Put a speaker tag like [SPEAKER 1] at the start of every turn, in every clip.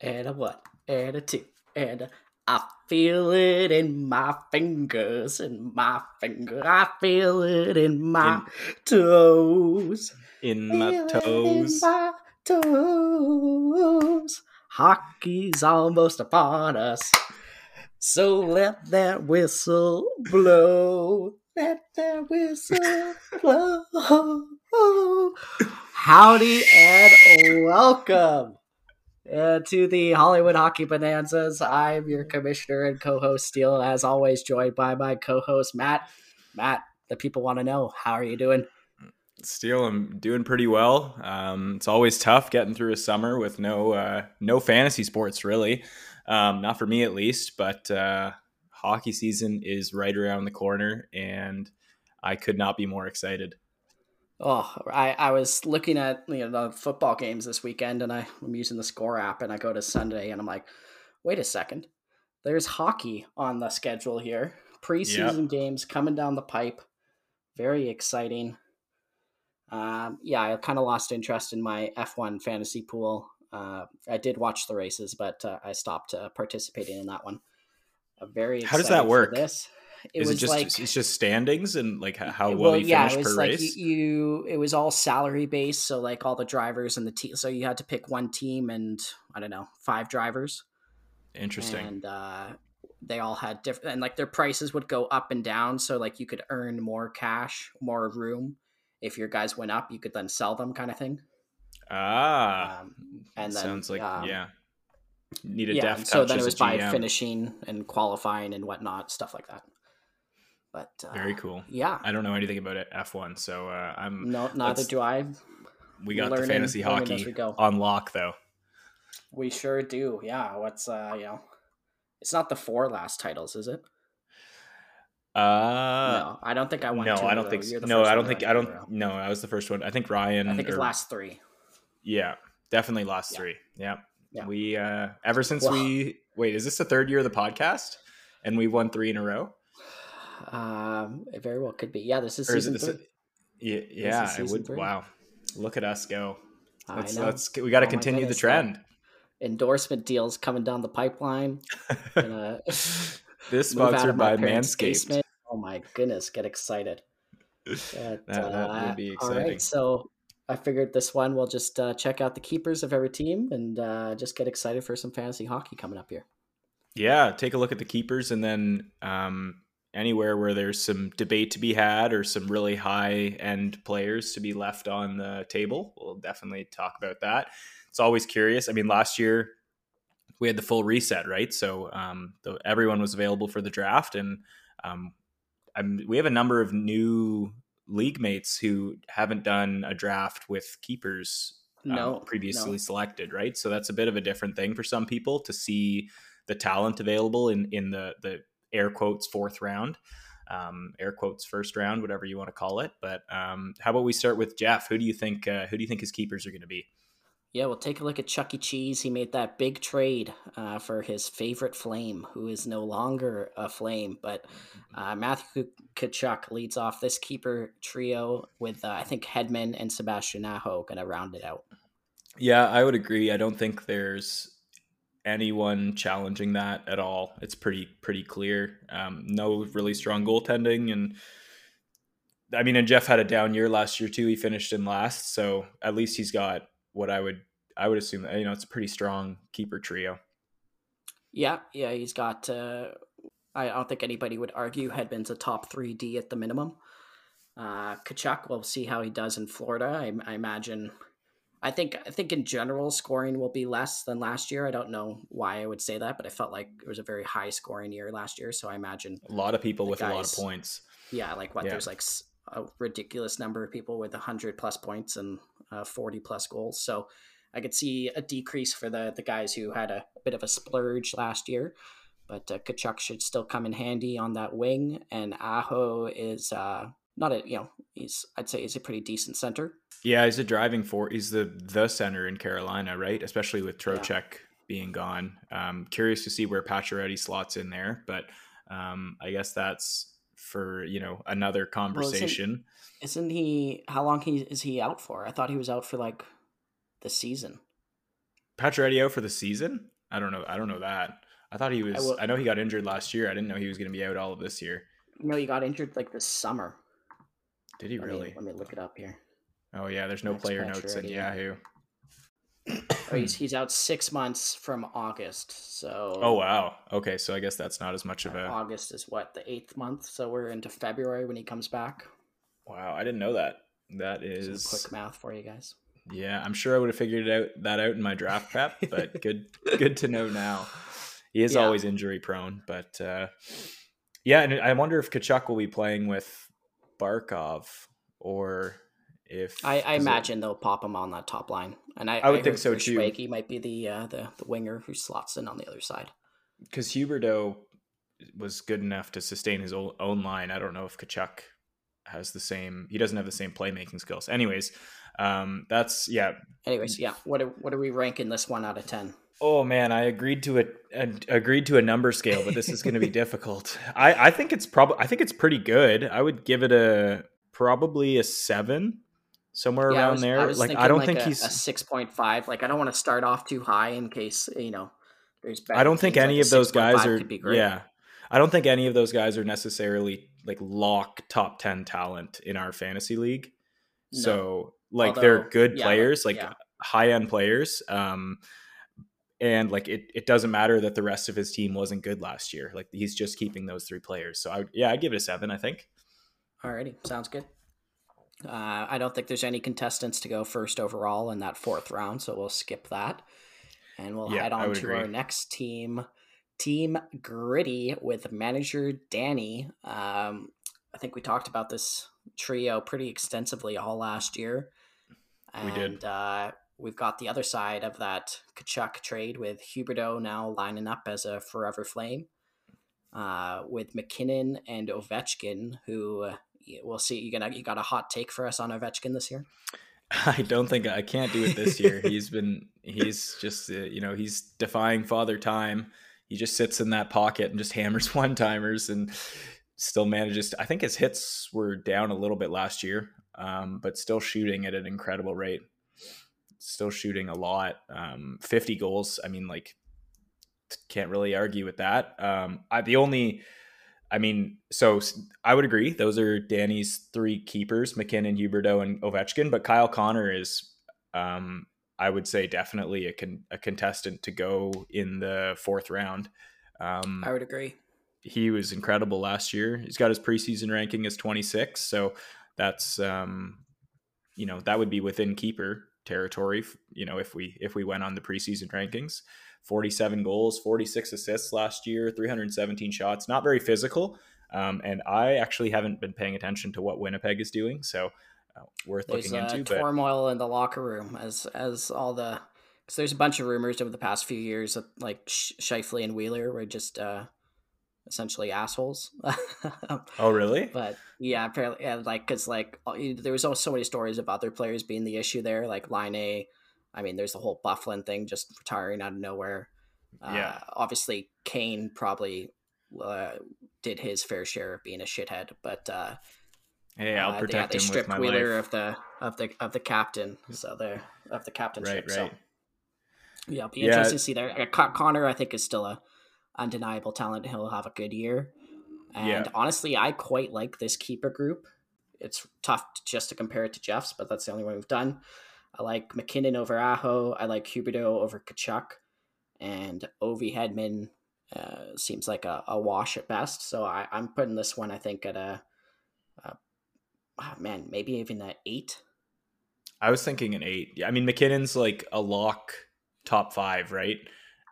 [SPEAKER 1] and a one, and a two, and a. I feel it in my fingers, in my finger. I feel it in my
[SPEAKER 2] In-
[SPEAKER 1] toes.
[SPEAKER 2] In my toes.
[SPEAKER 1] In my toes. Hockey's almost upon us. So let that whistle blow. Let that whistle blow. Howdy and welcome uh, to the Hollywood Hockey Bonanzas. I'm your commissioner and co-host Steele, as always, joined by my co-host Matt. Matt, the people want to know how are you doing?
[SPEAKER 2] Steele, I'm doing pretty well. Um, it's always tough getting through a summer with no uh, no fantasy sports, really. Um, not for me, at least. But uh, hockey season is right around the corner, and I could not be more excited.
[SPEAKER 1] Oh, I, I was looking at you know the football games this weekend, and I, I'm using the Score app, and I go to Sunday, and I'm like, wait a second, there's hockey on the schedule here. Preseason games coming down the pipe, very exciting. Um, yeah, I kind of lost interest in my F1 fantasy pool. Uh, I did watch the races, but uh, I stopped uh, participating in that one. Very
[SPEAKER 2] How does that work?
[SPEAKER 1] This it
[SPEAKER 2] is
[SPEAKER 1] was
[SPEAKER 2] it just
[SPEAKER 1] like
[SPEAKER 2] it's just standings and like how well, you
[SPEAKER 1] yeah,
[SPEAKER 2] finish
[SPEAKER 1] it was
[SPEAKER 2] per
[SPEAKER 1] like
[SPEAKER 2] race?
[SPEAKER 1] You, you, it was all salary based, so like all the drivers and the team. So you had to pick one team and I don't know five drivers,
[SPEAKER 2] Interesting.
[SPEAKER 1] and uh, they all had different and like their prices would go up and down. So like you could earn more cash, more room. If your guys went up, you could then sell them, kind of thing.
[SPEAKER 2] ah,
[SPEAKER 1] Um, and then,
[SPEAKER 2] sounds like
[SPEAKER 1] um,
[SPEAKER 2] yeah. Need a
[SPEAKER 1] yeah,
[SPEAKER 2] deft
[SPEAKER 1] so then it was by finishing and qualifying and whatnot, stuff like that. But uh,
[SPEAKER 2] Very cool.
[SPEAKER 1] Yeah,
[SPEAKER 2] I don't know anything about it F1, so uh, I'm
[SPEAKER 1] no, neither do I.
[SPEAKER 2] we got the fantasy hockey on lock though.
[SPEAKER 1] We sure do. Yeah. What's uh you know it's not the four last titles, is it?
[SPEAKER 2] Uh
[SPEAKER 1] no. I don't think I won
[SPEAKER 2] no,
[SPEAKER 1] in
[SPEAKER 2] don't think. So. No, I don't think. I don't.
[SPEAKER 1] row.
[SPEAKER 2] No, I was the first one. I think Ryan.
[SPEAKER 1] I think it's
[SPEAKER 2] or-
[SPEAKER 1] last three.
[SPEAKER 2] Yeah, definitely last
[SPEAKER 1] Yeah.
[SPEAKER 2] three. Yeah.
[SPEAKER 1] Yeah.
[SPEAKER 2] We uh ever since we wait, is this the third year of the podcast? And we won three in a row?
[SPEAKER 1] Um it very well could be. Yeah, this is
[SPEAKER 2] Or is
[SPEAKER 1] season
[SPEAKER 2] it
[SPEAKER 1] three.
[SPEAKER 2] this? Yeah, yeah. It would.
[SPEAKER 1] three.
[SPEAKER 2] Wow. Look at us go.
[SPEAKER 1] I
[SPEAKER 2] Let's,
[SPEAKER 1] know.
[SPEAKER 2] let's we got to
[SPEAKER 1] Oh
[SPEAKER 2] continue the
[SPEAKER 1] goodness,
[SPEAKER 2] trend.
[SPEAKER 1] Endorsement deals coming down the pipeline.
[SPEAKER 2] This sponsored by Manscaped.
[SPEAKER 1] basement. Oh my goodness, get excited. But,
[SPEAKER 2] That- that would
[SPEAKER 1] uh,
[SPEAKER 2] be exciting.
[SPEAKER 1] right, so I figured this one we'll just uh, check out the keepers of every team and uh, just get excited for some fantasy hockey coming up here.
[SPEAKER 2] Yeah, take a look at the keepers, and then um, anywhere where there's some debate to be had or some really high end players to be left on the table, we'll definitely talk about that. It's always curious. I mean, last year we had the full reset, right? So um, the, everyone was available for the draft, and um, I'm, we have a number of new league mates who haven't done a draft with keepers um,
[SPEAKER 1] No,
[SPEAKER 2] previously
[SPEAKER 1] no.
[SPEAKER 2] selected, right? So that's a bit of a different thing for some people to see the talent available in in the the air quotes fourth round, um, air quotes first round, whatever you want to call it. But um, how about we start with Jeff? Who do you think? Uh, who do you think his keepers are going to be?
[SPEAKER 1] Yeah, we'll take a look at Chuck E. Cheese. He made that big trade uh, for his favorite flame, who is no longer a flame. But uh, Matthew Tkachuk leads off this keeper trio with, uh, I think, Hedman and Sebastian Aho going to round it out.
[SPEAKER 2] Yeah, I would agree. I don't think there's anyone challenging that at all. It's pretty pretty clear. Um, no really strong goaltending, and I mean, and Jeff had a down year last year too. He finished in last, so at least he's got what I would I would assume. You know, it's a pretty strong keeper trio.
[SPEAKER 1] Yeah, yeah, he's got. Uh, I don't think anybody would argue Hedman's a top three D at the minimum. Uh, Tkachuk, we'll see how he does in Florida. I, I imagine. I think I think in general scoring will be less than last year. I don't know why I would say that, but I felt like it was a very high scoring year last year. So I imagine,
[SPEAKER 2] A lot of people with a lot of points.
[SPEAKER 1] yeah, like what
[SPEAKER 2] Yeah.
[SPEAKER 1] there's like a ridiculous number of people with hundred plus points and uh, forty plus goals. So I could see a decrease for the the guys who had a, bit of a splurge last year. But uh, Tkachuk should still come in handy on that wing, and Aho is uh, not a you know he's I'd say he's a pretty decent center.
[SPEAKER 2] Yeah, he's a driving force. He's the the center in Carolina, right? Especially with
[SPEAKER 1] Yeah.
[SPEAKER 2] Being gone. Um, curious to see where Pacioretty slots in there, but um, I guess that's for you know another conversation.
[SPEAKER 1] Isn't he? How long he is he out for? I thought he was out for like the season.
[SPEAKER 2] Pacioretty out for the season? I don't know. I don't know that. I thought he was. I,
[SPEAKER 1] will-
[SPEAKER 2] I know he got injured last year. I didn't know he was going to be out all of this year.
[SPEAKER 1] No, he got injured like this summer.
[SPEAKER 2] Did he
[SPEAKER 1] Let me-
[SPEAKER 2] really?
[SPEAKER 1] let me look it up here.
[SPEAKER 2] Oh yeah, there's no
[SPEAKER 1] Max
[SPEAKER 2] player notes in Yahoo.
[SPEAKER 1] Oh, he's he's out six months from August. So
[SPEAKER 2] Oh wow. Okay, so I guess that's not as much of a
[SPEAKER 1] August is what the eighth month. So we're into February when he comes back.
[SPEAKER 2] wow. I didn't know that. That is
[SPEAKER 1] quick math for you guys.
[SPEAKER 2] yeah. I'm sure I would have figured it out that out in my draft prep, but good good to know now. He is
[SPEAKER 1] Yeah.
[SPEAKER 2] always injury prone, but uh, yeah. And I wonder if Tkachuk will be playing with Barkov or if
[SPEAKER 1] I, I
[SPEAKER 2] 'cause it-
[SPEAKER 1] imagine they'll pop him on that top line, and I,
[SPEAKER 2] I would think so, too.
[SPEAKER 1] Schwege might be the uh, the the winger who slots in on the other side.
[SPEAKER 2] because Huberdeau was good enough to sustain his own, own line. I don't know if Tkachuk has the same. He doesn't have the same playmaking skills. Anyways, um, that's yeah.
[SPEAKER 1] Anyways, yeah. What are, what are we ranking this one out of ten?
[SPEAKER 2] Oh man, I agreed to it. and Agreed to a number scale, but this is going to be difficult. I I think it's probably. I think it's pretty good. I would give it a probably a seven, somewhere
[SPEAKER 1] Yeah,
[SPEAKER 2] around
[SPEAKER 1] was-
[SPEAKER 2] there.
[SPEAKER 1] I
[SPEAKER 2] like I don't
[SPEAKER 1] like
[SPEAKER 2] think
[SPEAKER 1] a,
[SPEAKER 2] he's.
[SPEAKER 1] a six point five. Like I don't want to start off too high in case you know there's.
[SPEAKER 2] I don't think any
[SPEAKER 1] like
[SPEAKER 2] of those guys are.
[SPEAKER 1] be great.
[SPEAKER 2] Yeah, I don't think any of those guys are necessarily like lock top ten talent in our fantasy league.
[SPEAKER 1] No.
[SPEAKER 2] So like they're good
[SPEAKER 1] yeah,
[SPEAKER 2] players, like
[SPEAKER 1] yeah.
[SPEAKER 2] high end players. Um, and like it, it doesn't matter that the rest of his team wasn't good last year. Like he's just keeping those three players. So I yeah, I'd give it a seven. I think.
[SPEAKER 1] Alrighty, sounds good. Uh, I don't think there's any contestants to go first overall in that fourth round, so we'll skip that, and we'll
[SPEAKER 2] Yeah,
[SPEAKER 1] head on to
[SPEAKER 2] agree.
[SPEAKER 1] our next team, Team Gritty, with manager Danny. Um, I think we talked about this trio pretty extensively all last year, and
[SPEAKER 2] We did.
[SPEAKER 1] Uh, we've got the other side of that Tkachuk trade with Huberdeau now lining up as a forever flame uh, with MacKinnon and Ovechkin, who uh, we'll see. You gonna you got a hot take for us on Ovechkin this year?
[SPEAKER 2] I don't think I can't do it this year. he's been he's just uh, you know he's defying father time. He just sits in that pocket and just hammers one timers and still manages. To, I think his hits were down a little bit last year, um, but still shooting at an incredible rate. Still shooting a lot. Um, Fifty goals. I mean, like can't really argue with that. Um, I, the only I mean, so I would agree. Those are Danny's three keepers: MacKinnon, Huberdeau, and Ovechkin. But Kyle Connor is, um, I would say, definitely a, con- a contestant to go in the fourth round. Um,
[SPEAKER 1] I would agree.
[SPEAKER 2] he was incredible last year. He's got his preseason ranking as 26, so that's um, you know that would be within keeper territory. You know, if we if we went on the preseason rankings, 47 goals, 46 assists last year, 317 shots. Not very physical, um, and I actually haven't been paying attention to what Winnipeg is doing, so uh, worth
[SPEAKER 1] There's
[SPEAKER 2] looking
[SPEAKER 1] uh,
[SPEAKER 2] into. But
[SPEAKER 1] turmoil in the locker room as as all the because there's a bunch of rumors over the past few years that like Sh- Scheifele and Wheeler were just uh, essentially assholes.
[SPEAKER 2] oh, really?
[SPEAKER 1] But yeah, apparently, yeah, like because like there was also so many stories of other players being the issue there, like Line A. I mean, there's the whole Byfuglien thing just retiring out of nowhere. Uh,
[SPEAKER 2] Yeah.
[SPEAKER 1] obviously Kane probably uh, did his fair share of being a shithead, but uh,
[SPEAKER 2] Hey, I'll
[SPEAKER 1] uh,
[SPEAKER 2] protect
[SPEAKER 1] yeah, they
[SPEAKER 2] him with
[SPEAKER 1] stripped
[SPEAKER 2] my
[SPEAKER 1] Wheeler
[SPEAKER 2] life.
[SPEAKER 1] of the of the of the captain, so they're of the captainship.
[SPEAKER 2] Right,
[SPEAKER 1] So
[SPEAKER 2] right.
[SPEAKER 1] yeah, it'll be
[SPEAKER 2] Yeah.
[SPEAKER 1] interesting to see there. Uh, Connor, I think, is still a undeniable talent. He'll have a good year. And
[SPEAKER 2] Yeah.
[SPEAKER 1] honestly, I quite like this keeper group. It's tough just to compare it to Jeff's, but that's the only one we've done. I like MacKinnon over Aho. I like Huberdeau over Tkachuk. And Ovi Hedman uh, seems like a, a wash at best. So I, I'm putting this one, I think, at a, a ah, man, maybe even an eight.
[SPEAKER 2] I was thinking an eight. Yeah, I mean MacKinnon's like a lock top five, right?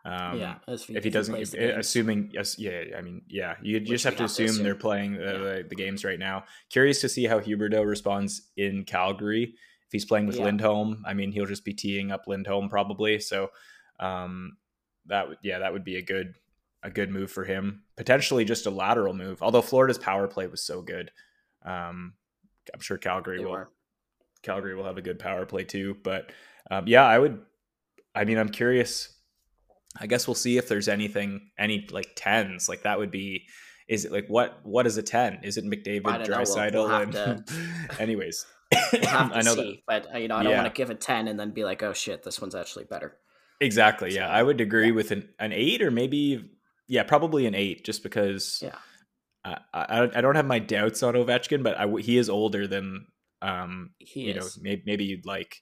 [SPEAKER 2] Um,
[SPEAKER 1] yeah.
[SPEAKER 2] if he doesn't, if, assuming yes, yeah, I mean, yeah, you just have to
[SPEAKER 1] to
[SPEAKER 2] assume they're playing the,
[SPEAKER 1] Yeah.
[SPEAKER 2] the, the games right now. Curious to see how Huberdeau responds in Calgary. If he's playing with
[SPEAKER 1] Yeah.
[SPEAKER 2] Lindholm, I mean, he'll just be teeing up Lindholm probably. So, um, that would yeah, that would be a good a good move for him. Potentially just a lateral move. Although Florida's power play was so good, um, I'm sure Calgary
[SPEAKER 1] They
[SPEAKER 2] will
[SPEAKER 1] were.
[SPEAKER 2] Calgary will have a good power play too. But um, yeah, I would. I mean, I'm curious. I guess we'll see if there's anything, any like tens. Like that would be. Is it like what? What is a ten? Is it McDavid,
[SPEAKER 1] don't. We'll- we'll
[SPEAKER 2] and anyways?
[SPEAKER 1] We'll have to
[SPEAKER 2] I know
[SPEAKER 1] see, but uh, you know, I don't
[SPEAKER 2] Yeah.
[SPEAKER 1] want to give a ten and then be like, "Oh shit, this one's actually better."
[SPEAKER 2] Exactly. Yeah, I would agree
[SPEAKER 1] yeah.
[SPEAKER 2] with an an eight or maybe yeah, probably an eight, just because
[SPEAKER 1] Yeah.
[SPEAKER 2] I I, I don't have my doubts on Ovechkin, but I he is older than um
[SPEAKER 1] He
[SPEAKER 2] you
[SPEAKER 1] is.
[SPEAKER 2] know maybe, maybe you'd like.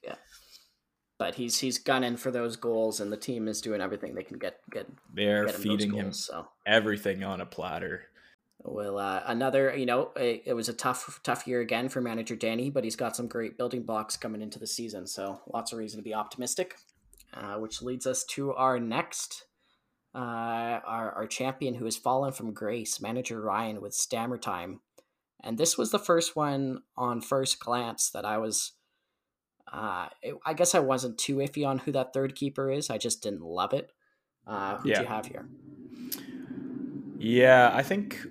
[SPEAKER 1] But he's he's gunning for those goals, and the team is doing everything they can get get
[SPEAKER 2] They're
[SPEAKER 1] get him
[SPEAKER 2] feeding
[SPEAKER 1] those
[SPEAKER 2] him.
[SPEAKER 1] So
[SPEAKER 2] everything on a platter.
[SPEAKER 1] well, uh, another you know it, it was a tough tough year again for manager Danny, but he's got some great building blocks coming into the season, so lots of reason to be optimistic. Uh, which leads us to our next. Uh, our, our champion who has fallen from grace, manager Ryan with Stammer Time. And this was the first one on first glance that I was uh, it, I guess I wasn't too iffy on who that third keeper is. I just didn't love it. Uh, who do you have here?
[SPEAKER 2] Yeah, I think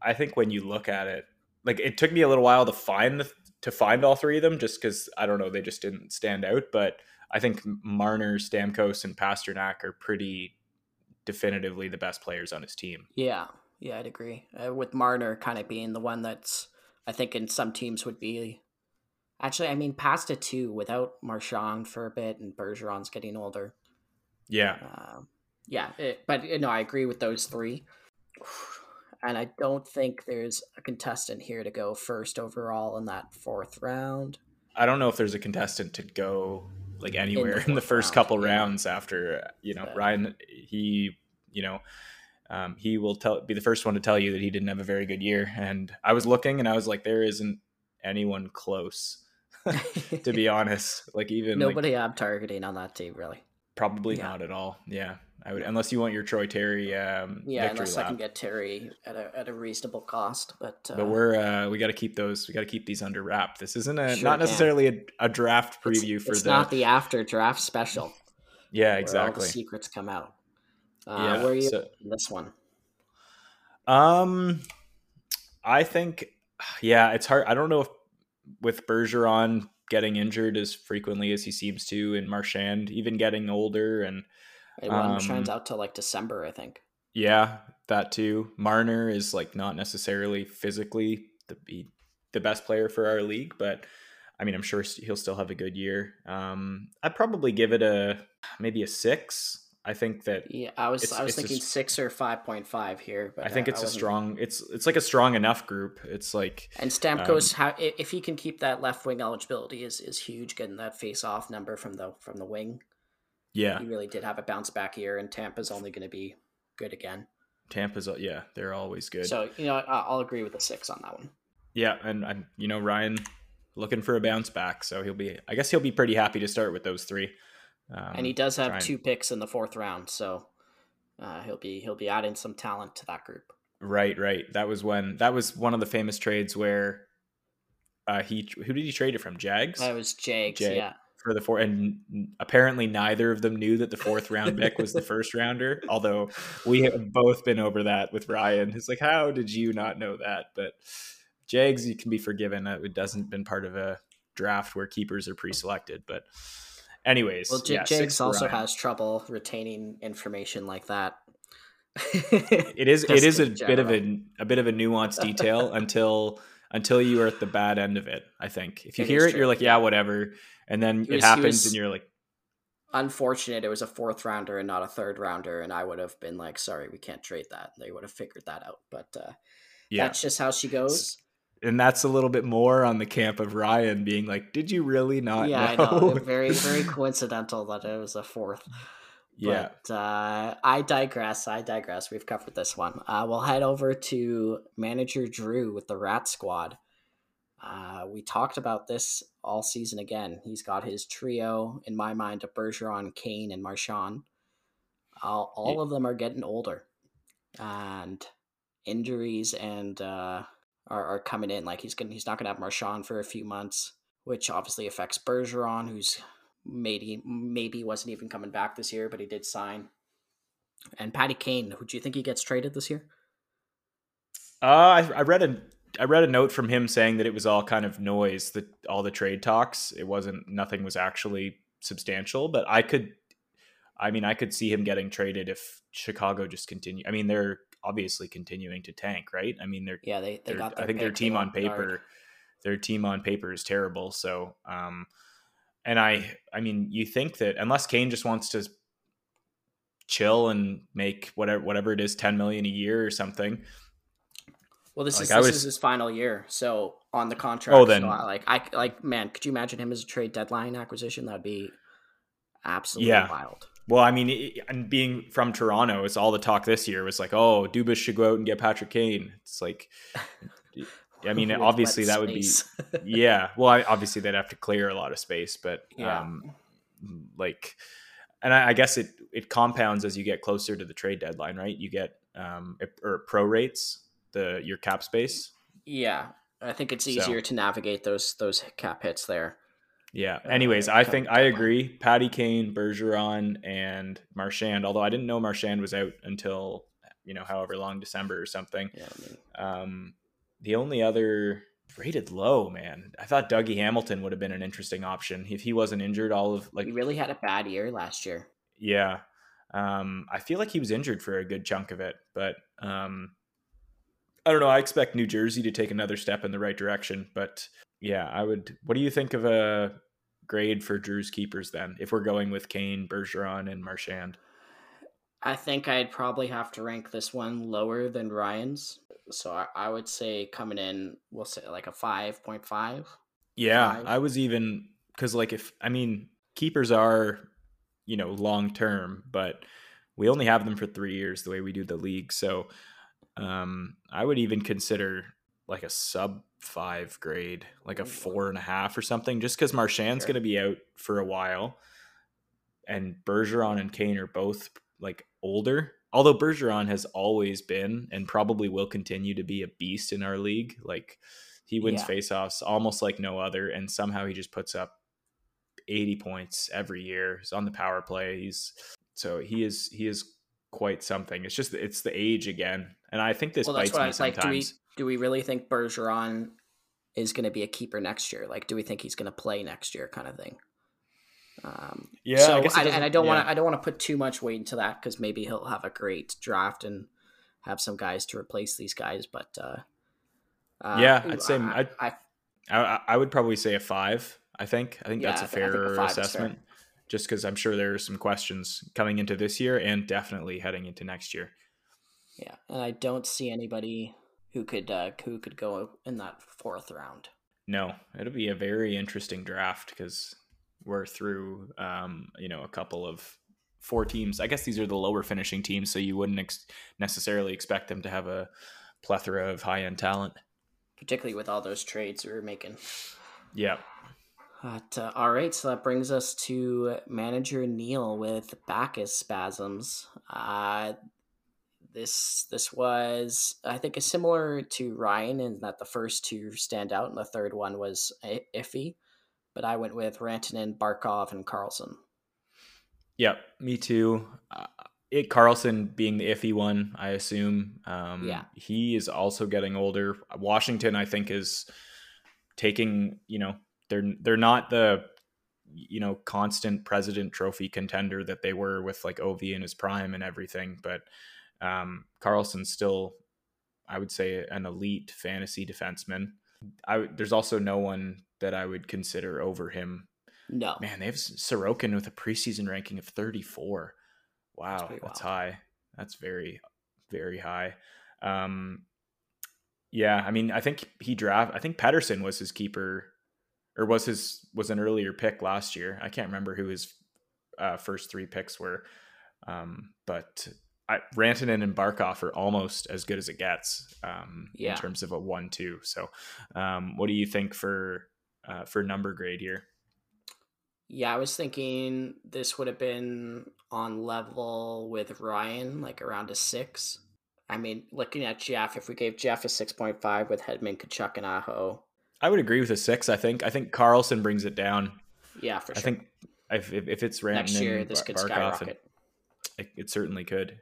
[SPEAKER 2] I think when you look at it, like it took me a little while to find the to find all three of them, just because I don't know, they just didn't stand out. But I think Marner, Stamkos, and Pastrnak are pretty definitively the best players on his team.
[SPEAKER 1] Yeah, yeah, I'd agree. Uh, with Marner kind of being the one that's, I think, in some teams would be. Actually, I mean, past a two without Marchand for a bit and Bergeron's getting older.
[SPEAKER 2] Yeah,
[SPEAKER 1] Um, yeah, it, but you know, I agree with those three. And I don't think there's a contestant here to go first overall in that fourth round.
[SPEAKER 2] I don't know if there's a contestant to go like anywhere in the,
[SPEAKER 1] fourth
[SPEAKER 2] first
[SPEAKER 1] round,
[SPEAKER 2] couple
[SPEAKER 1] yeah.
[SPEAKER 2] rounds after uh, you know. Ryan. He you know. Um, he will tell be the first one to tell you that he didn't have a very good year, and I was looking and I was like, there isn't anyone close. to be honest. Like even like,
[SPEAKER 1] Nobody I'm targeting on that team, really.
[SPEAKER 2] probably
[SPEAKER 1] yeah.
[SPEAKER 2] not at all. Yeah, I would unless you want your Troy Terry um,
[SPEAKER 1] Yeah, unless I can get Terry at a, at a reasonable cost. But, uh,
[SPEAKER 2] But we're uh, we got to keep those. We got to keep these under wrap. This isn't a
[SPEAKER 1] Sure
[SPEAKER 2] not necessarily a, a draft
[SPEAKER 1] it's,
[SPEAKER 2] preview for
[SPEAKER 1] it's
[SPEAKER 2] the.
[SPEAKER 1] not the after draft special.
[SPEAKER 2] yeah,
[SPEAKER 1] where all the
[SPEAKER 2] exactly.
[SPEAKER 1] secrets come out. Uh,
[SPEAKER 2] Yeah,
[SPEAKER 1] where are you
[SPEAKER 2] so-
[SPEAKER 1] in this one?
[SPEAKER 2] Um, I think, yeah, it's hard. I don't know if with Bergeron getting injured as frequently as he seems to, and Marchand even getting older, and
[SPEAKER 1] It one
[SPEAKER 2] um,
[SPEAKER 1] shines out to like December, I think.
[SPEAKER 2] Yeah, that too. Marner is like not necessarily physically the the best player for our league, but I mean, I'm sure he'll still have a good year. Um, I'd probably give it a maybe a six. I think that
[SPEAKER 1] Yeah, I was I was
[SPEAKER 2] it's a
[SPEAKER 1] thinking six or five point five here, but
[SPEAKER 2] I think
[SPEAKER 1] uh,
[SPEAKER 2] it's a strong. It's it's like a strong enough group. It's like
[SPEAKER 1] And Stamkos, how if he can keep that left wing eligibility, is is huge. Getting that face off number from the from the wing,
[SPEAKER 2] yeah,
[SPEAKER 1] he really did have a bounce back year, and Tampa's only going to be good again.
[SPEAKER 2] Tampa's yeah, they're always good.
[SPEAKER 1] So you know, I- I'll agree with the six on that one.
[SPEAKER 2] yeah, and I'm you know Ryan looking for a bounce back, so he'll be. I guess he'll be pretty happy to start with those three. Um,
[SPEAKER 1] and he does have
[SPEAKER 2] try and-
[SPEAKER 1] two picks in the fourth round, so uh, he'll be he'll be adding some talent to that group.
[SPEAKER 2] Right, right. That was when that was one of the famous trades where uh he who did he trade it from? Jags
[SPEAKER 1] That was Jags,
[SPEAKER 2] Jag-
[SPEAKER 1] yeah.
[SPEAKER 2] for the four and apparently neither of them knew that the fourth round pick was the first rounder. Although we have both been over that with Ryan. It's like, how did you not know that? But Jags, you can be forgiven. It doesn't been part of a draft where keepers are pre-selected. But anyways,
[SPEAKER 1] Well, J-
[SPEAKER 2] yeah,
[SPEAKER 1] Jags also
[SPEAKER 2] Ryan.
[SPEAKER 1] has trouble retaining information like that.
[SPEAKER 2] it is it is a
[SPEAKER 1] in
[SPEAKER 2] bit of a a bit of a nuanced detail until until you are at the bad end of it i think if you
[SPEAKER 1] It
[SPEAKER 2] hear it
[SPEAKER 1] true,
[SPEAKER 2] you're like yeah whatever and then
[SPEAKER 1] He
[SPEAKER 2] it happens and you're like
[SPEAKER 1] Unfortunate, it was a fourth rounder and not a third rounder, and I would have been like, "Sorry, we can't trade that." They would have figured that out, but uh,
[SPEAKER 2] yeah
[SPEAKER 1] that's just how she goes.
[SPEAKER 2] And that's a little bit more on the camp of ryan being like did you really not
[SPEAKER 1] yeah,
[SPEAKER 2] know,
[SPEAKER 1] I know. Very, very coincidental that it was a fourth.
[SPEAKER 2] yeah
[SPEAKER 1] But uh, I digress. I digress. We've covered this one. Uh, we'll head over to manager Drew with the Rat Squad. Uh, we talked about this all season again. He's got his trio, in my mind, of Bergeron, Kane, and Marchand. All, all of them are getting older, and injuries and uh, are, are coming in. Like he's gonna, he's not gonna have Marchand for a few months, which obviously affects Bergeron, who's maybe maybe wasn't even coming back this year, but he did sign. And Patty Kane, who do you think he gets traded this year?
[SPEAKER 2] uh, I, I read a I read a note from him saying that it was all kind of noise that all the trade talks it wasn't nothing was actually substantial but I could I mean I could see him getting traded if Chicago just continue I mean they're obviously continuing to tank right I mean they're
[SPEAKER 1] Yeah, they, they got.
[SPEAKER 2] I think their team on paper, their team on paper is terrible. So, um, and I, I mean, you think that unless Kane just wants to chill and make whatever whatever it is, ten million a year or something.
[SPEAKER 1] Well, this like is this was, is his final year, so on the contract.
[SPEAKER 2] Oh, then
[SPEAKER 1] so like I like man, could you imagine him as a trade deadline acquisition? That'd be absolutely
[SPEAKER 2] yeah.
[SPEAKER 1] wild.
[SPEAKER 2] Well, I mean, and being from Toronto, it's all the talk this year was like, oh, Dubas should go out and get Patrick Kane. It's like, I mean, obviously that would be, yeah. Well, I, obviously they'd have to clear a lot of space, but yeah. um, like, and I, I, guess it it compounds as you get closer to the trade deadline, right? You get um it, or pro rates the your cap space.
[SPEAKER 1] Yeah, I think it's easier so. to navigate those those cap hits there.
[SPEAKER 2] Yeah. Uh, Anyways, uh, I think I agree. Patty Kane, Bergeron, and Marchand. Although I didn't know Marchand was out until you know however long December or something. Yeah, I mean, um, the only other rated low, man. I thought Dougie Hamilton would have been an interesting option if he wasn't injured. All of like
[SPEAKER 1] he really had a bad year last year.
[SPEAKER 2] Yeah, um, I feel like he was injured for a good chunk of it, but um, I don't know. I expect New Jersey to take another step in the right direction, but yeah, I would. What do you think of a grade for Drew's keepers then? If we're going with Kane, Bergeron, and Marchand,
[SPEAKER 1] I think I'd probably have to rank this one lower than Ryan's. So I, I would say coming in, we'll say like a five point five.
[SPEAKER 2] Yeah, five. I was even because like if I mean keepers are you know long term, but we only have them for three years the way we do the league. So um, I would even consider like a sub five grade, like a four and a half or something, just because Marchand's sure. going to be out for a while, and Bergeron and Kane are both like older. Although Bergeron has always been and probably will continue to be a beast in our league, like he wins yeah. faceoffs almost like no other, and somehow he just puts up 80 points every year. He's on the power play. He's so he is he is quite something. It's just it's the age again, and I think this well, bites me I, sometimes. Like,
[SPEAKER 1] do we do we really think Bergeron is going to be a keeper next year? Like, do we think he's going to play next year, kind of thing? Um, yeah. So, I I, and I don't yeah. want to I don't want to put too much weight into that because maybe he'll have a great draft and have some guys to replace these guys. But uh,
[SPEAKER 2] uh, yeah, I'd say I, I, I, I would probably say a five. I think I think yeah, that's a fair assessment. Fair. Just because I'm sure there are some questions coming into this year and definitely heading into next year.
[SPEAKER 1] Yeah, and I don't see anybody who could uh, who could go in that fourth round.
[SPEAKER 2] No, it'll be a very interesting draft because we're through, um, you know, a couple of four teams. I guess these are the lower finishing teams, so you wouldn't ex- necessarily expect them to have a plethora of high end talent,
[SPEAKER 1] particularly with all those trades we were making.
[SPEAKER 2] Yeah.
[SPEAKER 1] But, uh, all right, so that brings us to manager Neil with Bacchus spasms. Uh, this this was I think a similar to Ryan in that the first two stand out and the third one was iffy, but I went with Rantanen, Barkov, and Carlson.
[SPEAKER 2] Yeah, me too. Uh, it Carlson being the iffy one, I assume. Um,
[SPEAKER 1] yeah,
[SPEAKER 2] he is also getting older. Washington, I think, is taking. You know, they're they're not the you know constant President Trophy contender that they were with like Ovi in his prime and everything, but um, Carlson's still, I would say, an elite fantasy defenseman. I there's also no one that I would consider over him.
[SPEAKER 1] No,
[SPEAKER 2] man, they have Sorokin with a preseason ranking of 34. Wow, that's, that's high. That's very, very high. Um, yeah, I mean, I think he draft. I think Patterson was his keeper, or was his was an earlier pick last year. I can't remember who his uh, first three picks were, um, but I, Rantanen and Barkov are almost as good as it gets um, yeah. in terms of a one-two. So, um, what do you think for uh, for number grade here?
[SPEAKER 1] Yeah, I was thinking this would have been on level with Ryan, like around a six. I mean, looking at Jeff, if we gave Jeff a six point five with Hedman, Tkachuk, and Aho,
[SPEAKER 2] I would agree with a six. I think. I think Carlson brings it down.
[SPEAKER 1] Yeah, for sure.
[SPEAKER 2] I think if, if it's Rantanen, next year, this could Barkov skyrocket. It, it certainly could.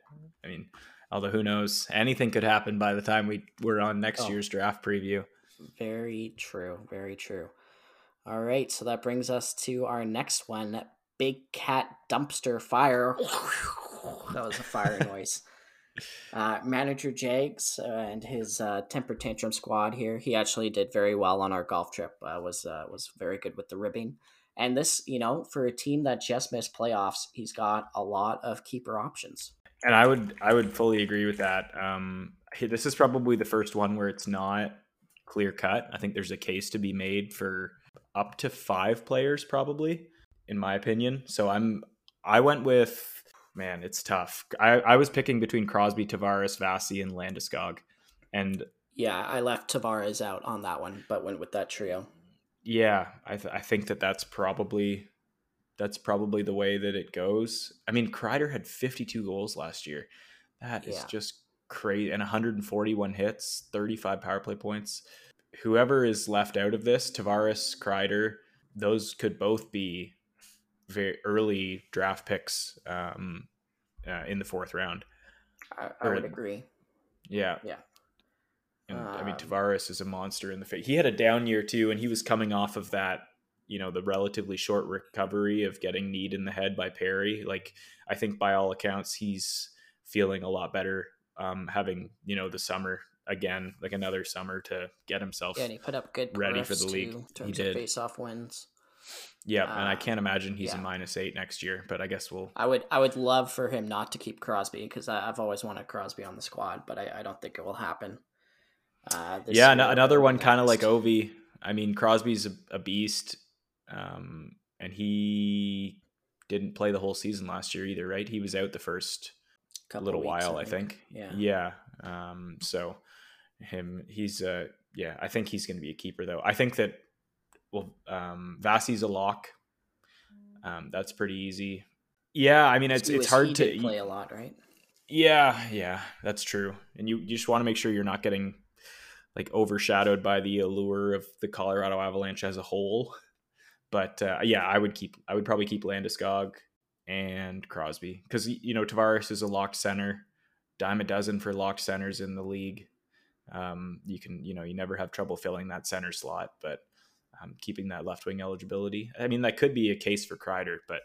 [SPEAKER 2] I mean, although who knows, anything could happen by the time we we're on next oh, year's draft preview.
[SPEAKER 1] Very true. Very true. All right, so that brings us to our next one: Big Cat Dumpster Fire. that was a fire noise. Uh, manager Jags uh, and his uh, temper tantrum squad here. He actually did very well on our golf trip. Uh, was uh, was very good with the ribbing. And this, you know, for a team that just missed playoffs, he's got a lot of keeper options.
[SPEAKER 2] And I would I would fully agree with that. Um, this is probably the first one where it's not clear cut. I think there's a case to be made for up to five players, probably, in my opinion. So I'm I went with man, it's tough. I, I was picking between Crosby, Tavares, Vasi, and Landeskog, and
[SPEAKER 1] yeah, I left Tavares out on that one, but went with that trio.
[SPEAKER 2] Yeah, I th- I think that that's probably that's probably the way that it goes. I mean, Kreider had 52 goals last year. That is yeah. just crazy, and 141 hits, 35 power play points. Whoever is left out of this, Tavares, Kreider, those could both be very early draft picks um, uh, in the fourth round.
[SPEAKER 1] I, I would agree.
[SPEAKER 2] Yeah.
[SPEAKER 1] Yeah.
[SPEAKER 2] And, um, I mean, um, Tavares is a monster in the face. He had a down year too, and he was coming off of that, you know, the relatively short recovery of getting kneed in the head by Perry. Like, I think by all accounts, he's feeling a lot better, um, having you know the summer again, like another summer to get himself.
[SPEAKER 1] Yeah, and he put up good ready for the league. In terms he did. of face-off wins.
[SPEAKER 2] Yeah, uh, and I uh, can't imagine he's yeah. a minus eight next year. But I guess we'll.
[SPEAKER 1] I would I would love for him not to keep Crosby because I've always wanted Crosby on the squad, but I, I don't think it will happen.
[SPEAKER 2] Uh, yeah, another one kind of like Ovi. I mean, Crosby's a, a beast, um, and he didn't play the whole season last year either, right? He was out the first Couple little while, I think. I think. Yeah, yeah. Um, so him, he's uh, yeah. I think he's going to be a keeper though. I think that well, um, Vasi's a lock. Um, that's pretty easy. Yeah, I mean it's it's hard to
[SPEAKER 1] play a lot, right?
[SPEAKER 2] Yeah, yeah, that's true. And you, you just want to make sure you're not getting like overshadowed by the allure of the Colorado Avalanche as a whole. But uh, yeah, I would keep I would probably keep Landeskog and Crosby because you know Tavares is a locked center, dime a dozen for locked centers in the league. Um, you can you know you never have trouble filling that center slot, but um, keeping that left wing eligibility. I mean, that could be a case for Kreider, but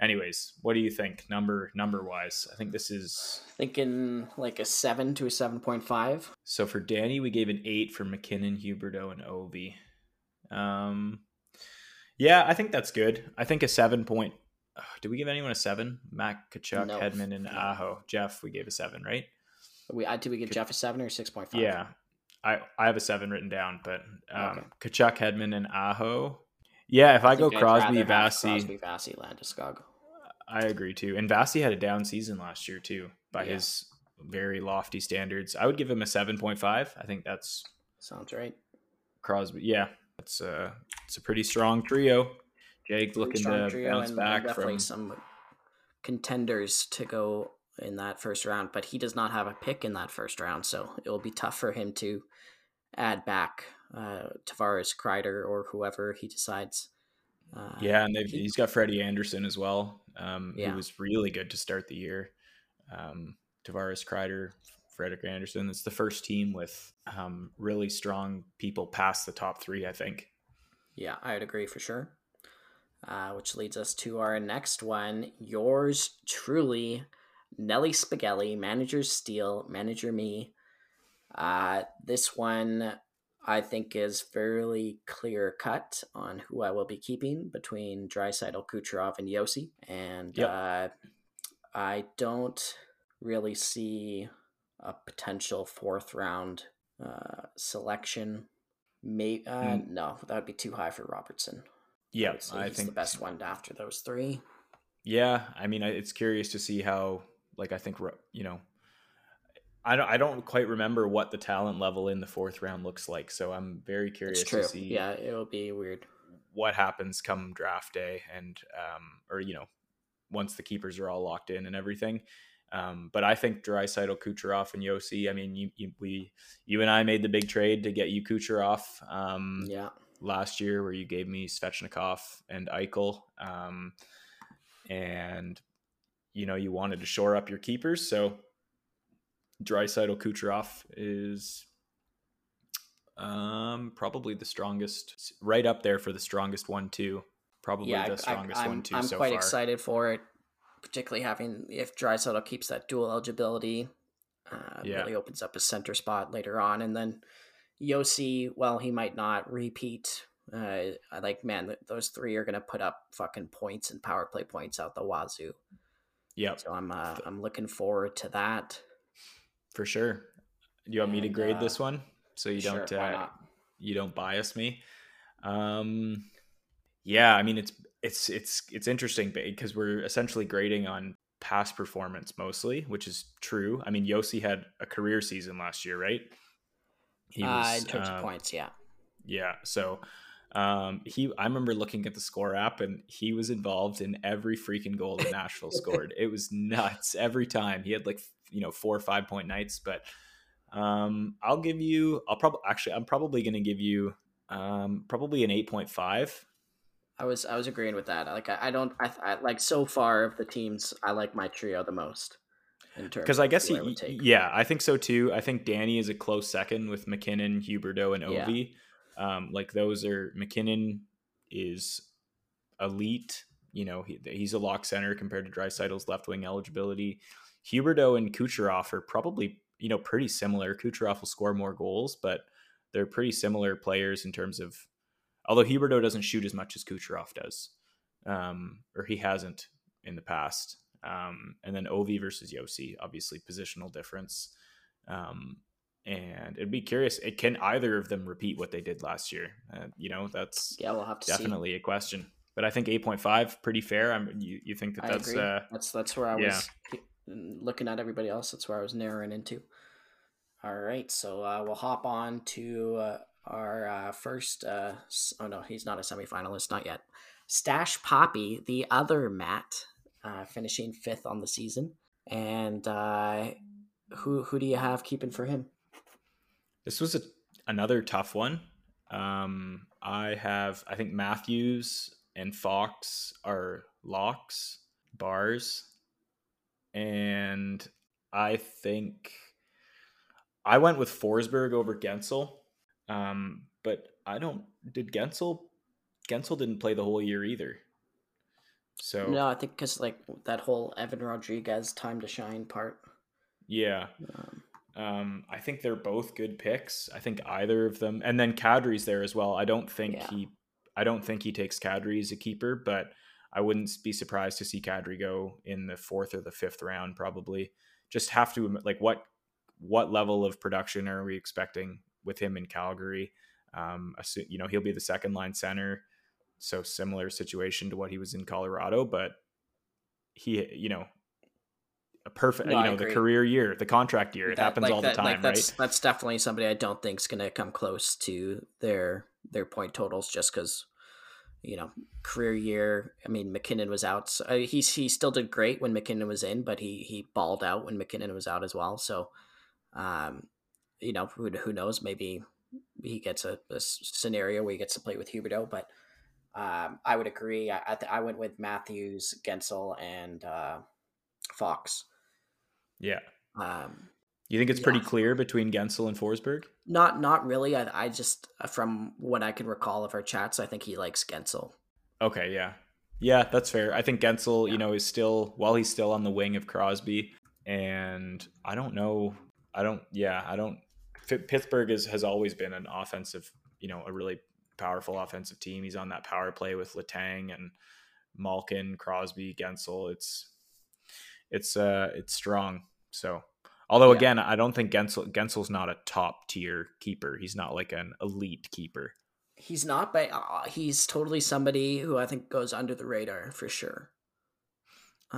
[SPEAKER 2] anyways, what do you think number number wise? I think this is
[SPEAKER 1] thinking like a seven to a seven point five.
[SPEAKER 2] So for Danny, we gave an eight for MacKinnon, Huberdeau, and Ovi. Um, yeah, I think that's good. I think a seven point. Uh, did we give anyone a seven? Mac, Tkachuk, no. Hedman, and Aho. Jeff, we gave a seven, right?
[SPEAKER 1] We did we give Jeff a seven or six point five?
[SPEAKER 2] Yeah, I I have a seven written down, but um, okay. Tkachuk, Hedman, and Aho. Yeah, if I, I go Crosby, Vasi,
[SPEAKER 1] Crosby, Vasi, Landeskog.
[SPEAKER 2] I agree too. And Vasi had a down season last year too, by yeah. his very lofty standards. I would give him a seven point five. I think that's
[SPEAKER 1] sounds right.
[SPEAKER 2] Crosby, yeah, it's a it's a pretty strong trio. Jake looking to bounce back from
[SPEAKER 1] some contenders to go in that first round, but he does not have a pick in that first round, so it will be tough for him to add back uh, Tavares, Kreider, or whoever he decides.
[SPEAKER 2] Uh, yeah, and he, has got Freddie Andersen as well, um, yeah. who was really good to start the year. Um, Tavares, Kreider, Frederik Andersen. It's the first team with um, really strong people past the top three, I think.
[SPEAKER 1] Yeah, I would agree for sure. Uh, which leads us to our next one. Yours truly, Nelly Spaghetti, Manager Steele, Manager Me. Uh, this one I think is fairly clear cut on who I will be keeping between Draisaitl, Kucherov, and Josi. And yep. uh, I don't really see a potential fourth round uh, selection. May uh, mm. no, that would be too high for Robertson.
[SPEAKER 2] Yeah, I, I think
[SPEAKER 1] the best one after those three.
[SPEAKER 2] Yeah, I mean, it's curious to see how. Like, I think you know I don't, I don't quite remember what the talent level in the fourth round looks like. So I'm very curious to see.
[SPEAKER 1] Yeah, it'll be weird.
[SPEAKER 2] What happens come draft day and, um, or, you know, once the keepers are all locked in and everything. Um, but I think Draisaitl, Kucherov, and Josi. I mean, you, you, we, you and I made the big trade to get you Kucherov. Um,
[SPEAKER 1] yeah.
[SPEAKER 2] Last year, where you gave me Svechnikov and Eichel, um, and you know you wanted to shore up your keepers, so Draisaitl Kucherov is um probably the strongest right up there for the strongest one too probably yeah, the strongest
[SPEAKER 1] I,
[SPEAKER 2] one too
[SPEAKER 1] i'm
[SPEAKER 2] so
[SPEAKER 1] quite
[SPEAKER 2] far.
[SPEAKER 1] excited for it particularly having if Draisaitl keeps that dual eligibility uh, yeah. really opens up a center spot later on and then Josi well he might not repeat Uh, I like man, those three are gonna put up fucking points and power play points out the wazoo.
[SPEAKER 2] Yeah.
[SPEAKER 1] So I'm uh, I'm looking forward to that.
[SPEAKER 2] for sure. Do you want me to grade
[SPEAKER 1] uh,
[SPEAKER 2] this one so you don't uh, you don't bias me? Um, yeah, I mean it's it's it's it's interesting because we're essentially grading on past performance mostly, which is true. I mean, Josi had a career season last year, right? He
[SPEAKER 1] uh, in terms
[SPEAKER 2] uh,
[SPEAKER 1] of points, yeah.
[SPEAKER 2] Yeah. So um, he, I remember looking at the score app, and he was involved in every freaking goal that Nashville scored. It was nuts every time. He had like you know four or five point nights, but um, I'll give you. I'll probably actually. I'm probably going to give you um, probably an eight point five.
[SPEAKER 1] I was I was agreeing with that. Like I, I don't I, I like so far of the teams I like my trio the most in terms
[SPEAKER 2] Because I guess he,
[SPEAKER 1] take.
[SPEAKER 2] yeah, I think so too. I think Danny is a close second with MacKinnon, Huberdeau, and
[SPEAKER 1] Yeah.
[SPEAKER 2] Ovi. Um, like those are MacKinnon is elite. You know, he, he's a lock center compared to Draisaitl's left wing eligibility. Huberdeau and Kucherov are probably you know pretty similar. Kucherov will score more goals, but they're pretty similar players in terms of. Although Huberdeau doesn't shoot as much as Kucherov does, um, or he hasn't in the past. Um, and then Ovi versus Josi, obviously positional difference. Um, and it'd be curious. It can either of them repeat what they did last year? Uh, you know, that's
[SPEAKER 1] Yeah, we'll have to see.
[SPEAKER 2] definitely a question. But I think eight point five pretty fair. I'm you, you think that
[SPEAKER 1] I
[SPEAKER 2] that's uh,
[SPEAKER 1] that's that's where I
[SPEAKER 2] yeah.
[SPEAKER 1] was looking at everybody else. That's where I was narrowing into. All right, so uh, we'll hop on to uh, our uh, first. Uh, oh no, he's not a semifinalist, not yet. Stash Poppy, the other Matt, uh, finishing fifth on the season, and uh, who who do you have keeping for him?
[SPEAKER 2] This was a, another tough one. Um, I have, I think Matthews and Fox are locks, bars, and I think I went with Forsberg over Guentzel. Um, but I don't. Did Guentzel? Guentzel didn't play the whole year either. So
[SPEAKER 1] No, I think because like that whole Evan Rodrigues time to shine part.
[SPEAKER 2] yeah,
[SPEAKER 1] Um,
[SPEAKER 2] Um, I think they're both good picks. I think either of them, and then Kadri's there as well. I don't think
[SPEAKER 1] Yeah.
[SPEAKER 2] he, I don't think he takes Kadri as a keeper, but I wouldn't be surprised to see Kadri go in the fourth or the fifth round. Probably, just have to like what what level of production are we expecting with him in Calgary? Um, assu- you know he'll be the second line center, so similar situation to what he was in Colorado, but he, you know. A perfect,
[SPEAKER 1] No,
[SPEAKER 2] you know, the career year, the contract year. It
[SPEAKER 1] that-
[SPEAKER 2] happens
[SPEAKER 1] like
[SPEAKER 2] all
[SPEAKER 1] that-
[SPEAKER 2] the time,
[SPEAKER 1] like that's,
[SPEAKER 2] right?
[SPEAKER 1] That's definitely somebody I don't think is going to come close to their their point totals just because you know career year. I mean, MacKinnon was out. So, uh, he he still did great when MacKinnon was in, but he he balled out when MacKinnon was out as well. So, um, you know, who who knows? Maybe he gets a scenario where he gets to play with Huberdeau, but. Um, I would agree. I I, th- I went with Matthews, Guentzel, and uh, Fox.
[SPEAKER 2] Yeah.
[SPEAKER 1] Um,
[SPEAKER 2] You think it's pretty clear between Guentzel and Forsberg?
[SPEAKER 1] Not not really. I, I just from what I can recall of our chats, I think he likes Guentzel.
[SPEAKER 2] Okay, yeah. Yeah, that's fair. I think Guentzel,
[SPEAKER 1] Yeah.
[SPEAKER 2] you know, is still while he's still on the wing of Crosby and I don't know I don't yeah, I don't Pittsburgh is, has always been an offensive, you know, a really powerful offensive team. He's on that power play with Letang and Malkin, Crosby, Guentzel. It's it's uh it's strong. So although
[SPEAKER 1] Yeah.
[SPEAKER 2] again, I don't think Guentzel Guentzel's not a top tier keeper. He's not like an elite keeper.
[SPEAKER 1] He's not, but uh, he's totally somebody who I think goes under the radar for sure.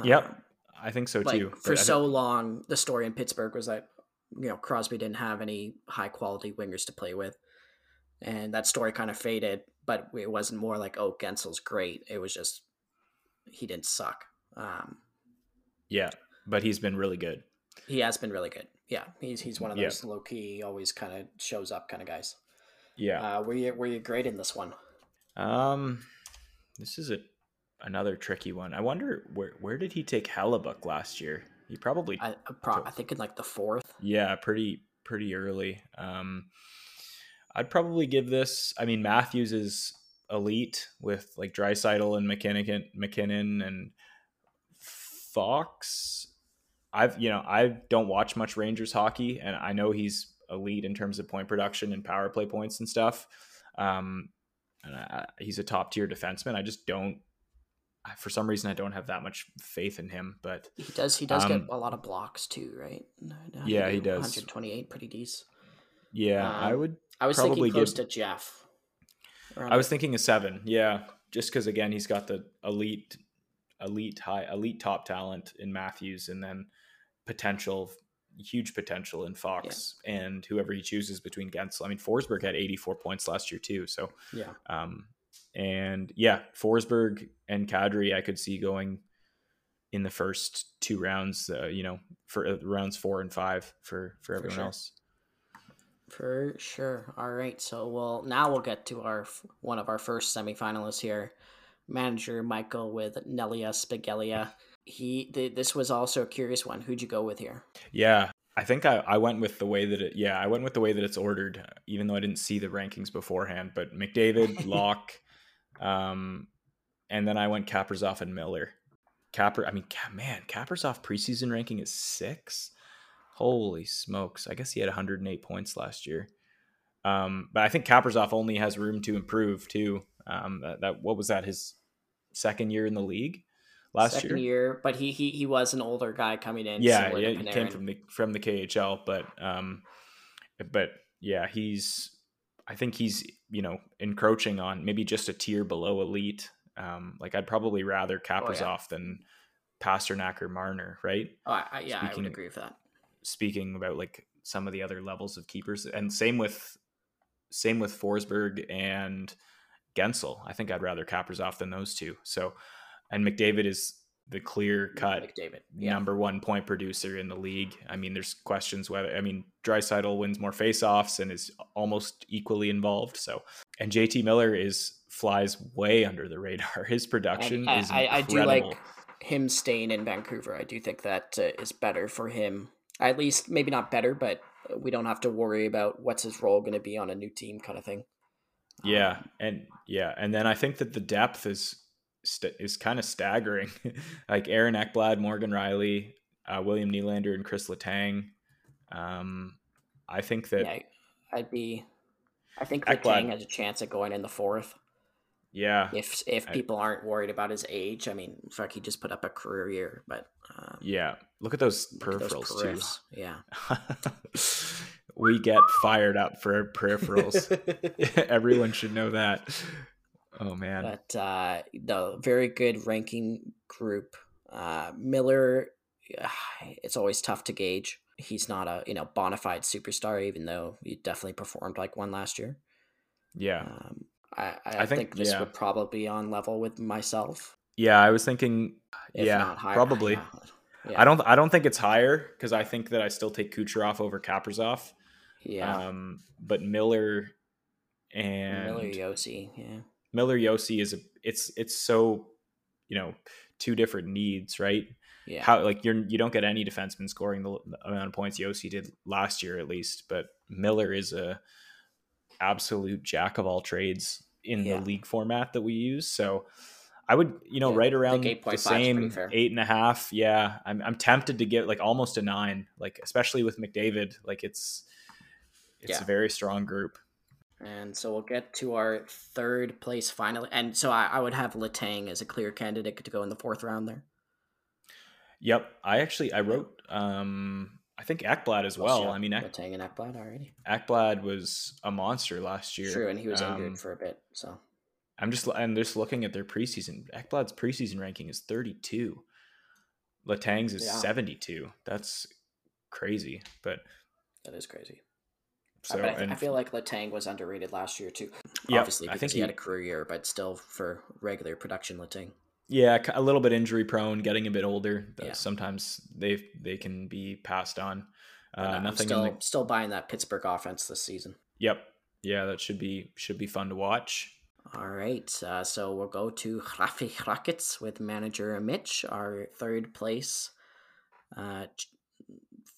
[SPEAKER 2] Yep.
[SPEAKER 1] Um,
[SPEAKER 2] I think so
[SPEAKER 1] like
[SPEAKER 2] too.
[SPEAKER 1] for so long, the story in Pittsburgh was that you know Crosby didn't have any high quality wingers to play with, and that story kind of faded. But it wasn't more like oh Guentzel's great. It was just he didn't suck. Um,
[SPEAKER 2] Yeah, but he's been really good.
[SPEAKER 1] he has been really good. Yeah, he's he's one of
[SPEAKER 2] Yeah.
[SPEAKER 1] those low key, always kind of shows up kind of guys.
[SPEAKER 2] Yeah.
[SPEAKER 1] Uh, were you were you great in this one?
[SPEAKER 2] Um, this is a another tricky one. I wonder where where did he take Hellebuyck last year? He probably
[SPEAKER 1] I I pro- I think in like the fourth.
[SPEAKER 2] yeah, pretty pretty early. Um, I'd probably give this. I mean, Matthews is elite with like Draisaitl and MacKinnon, MacKinnon and Fox. I've you know I don't watch much Rangers hockey, and I know he's elite in terms of point production and power play points and stuff. Um, and I, he's a top tier defenseman. I just don't. For some reason, I don't have that much faith in him. But
[SPEAKER 1] he does. He does um, get a lot of blocks too, right?
[SPEAKER 2] Yeah, he does.
[SPEAKER 1] 128, pretty decent.
[SPEAKER 2] Yeah, um, I would.
[SPEAKER 1] I was thinking close give, to Jeff.
[SPEAKER 2] I was thinking a seven. Yeah, just because again, he's got the elite, elite high, elite top talent in Matthews, and then potential huge potential in Fox yeah. and whoever he chooses between Guentzel. I mean, Forsberg had 84 points last year too. So
[SPEAKER 1] yeah.
[SPEAKER 2] Um, and yeah, Forsberg and Kadri, I could see going in the first two rounds. Uh, you know, for uh, rounds four and five for for everyone for sure. else.
[SPEAKER 1] For sure. All right. So well, now we'll get to our one of our first semifinalists here, manager Michael with Nelia Spigelia he th- this was also a curious one. Who'd you go with here?
[SPEAKER 2] Yeah, I think I, I went with the way that it yeah, I went with the way that it's ordered, even though I didn't see the rankings beforehand. But McDavid, Locke, um, and then I went Kaprizov and Miller. Capper, I mean, man, Kaprizov preseason ranking is six. Holy smokes! I guess he had 108 points last year. Um, but I think Kaprizov only has room to improve too. Um, that, that what was that his second year in the league? last
[SPEAKER 1] Second
[SPEAKER 2] year.
[SPEAKER 1] year. But he he he was an older guy coming in.
[SPEAKER 2] Yeah, yeah, he came from the from the KHL, but um, but yeah, he's I think he's you know encroaching on maybe just a tier below elite. Um, like I'd probably rather Kaprizov oh, yeah. than Pastrnak or Marner, right?
[SPEAKER 1] Oh, I, yeah, speaking, I would agree with that.
[SPEAKER 2] Speaking about like some of the other levels of keepers, and same with same with Forsberg and Guentzel. I think I'd rather Kaprizov than those two. So and McDavid is the clear cut
[SPEAKER 1] yeah.
[SPEAKER 2] number one point producer in the league. I mean, there's questions whether I mean Draisaitl wins more faceoffs and is almost equally involved. So, and JT Miller is flies way under the radar. His production
[SPEAKER 1] I,
[SPEAKER 2] is
[SPEAKER 1] I, I, do like him staying in Vancouver. I do think that uh, is better for him. At least maybe not better, but we don't have to worry about what's his role going to be on a new team, kind of thing.
[SPEAKER 2] Yeah, um, and yeah, and then I think that the depth is st- is kind of staggering. like Aaron Ekblad, Morgan Rielly, uh, William Nylander, and Chris Letang. Um, I think that
[SPEAKER 1] yeah, I'd be. I think Letang has a chance at going in the fourth.
[SPEAKER 2] Yeah.
[SPEAKER 1] If if people I, aren't worried about his age, I mean, fuck, he just put up a career year, but
[SPEAKER 2] um, yeah, look at those peripherals at those
[SPEAKER 1] too. Yeah.
[SPEAKER 2] we get fired up for peripherals. Everyone should know that. Oh man!
[SPEAKER 1] But uh, the very good ranking group. Uh, Miller, it's always tough to gauge. He's not a you know bona fide superstar, even though he definitely performed like one last year.
[SPEAKER 2] Yeah. Um,
[SPEAKER 1] I, I, I, think, think this yeah. would probably be on level with myself.
[SPEAKER 2] Yeah, I was thinking. If yeah, higher, probably. Yeah. I don't. I don't think it's higher because I think that I still take Kucherov over Kaprizov.
[SPEAKER 1] Yeah.
[SPEAKER 2] Um, but Miller and
[SPEAKER 1] Miller Josi, yeah.
[SPEAKER 2] Miller Josi is a it's it's so you know two different needs, right?
[SPEAKER 1] Yeah.
[SPEAKER 2] How like you're you don't get any defenseman scoring the amount of points Josi did last year at least, but Miller is a absolute jack of all trades in yeah. the league format that we use. So I would, you know, yeah, right around the same eight and a half. Yeah, I'm I'm tempted to get like almost a nine, like especially with McDavid. Like it's it's yeah. a very strong group.
[SPEAKER 1] And so we'll get to our third place finally. And so I, I would have Letang as a clear candidate to go in the fourth round there.
[SPEAKER 2] Yep. I actually I wrote um I think Ekblad as well. well I mean
[SPEAKER 1] Ek- Letang and Ekblad already.
[SPEAKER 2] Ekblad was a monster last year.
[SPEAKER 1] True, and he was um, injured for a bit. So
[SPEAKER 2] I'm just I'm just looking at their preseason. Ekblad's preseason ranking is 32. Letang's is yeah. 72. That's crazy, but
[SPEAKER 1] that is crazy. So I, I feel like Letang was underrated last year too.
[SPEAKER 2] Yeah,
[SPEAKER 1] obviously because I think he, he, had a career year, but still for regular production, Letang.
[SPEAKER 2] Yeah, a little bit injury prone, getting a bit older. Yeah. Sometimes they they can be passed on.
[SPEAKER 1] Uh, nothing. Still, the... still buying that Pittsburgh offense this season.
[SPEAKER 2] Yep. Yeah, that should be should be fun to watch.
[SPEAKER 1] All right, uh, so we'll go to Rafi Rockets with manager Mitch, our third place uh,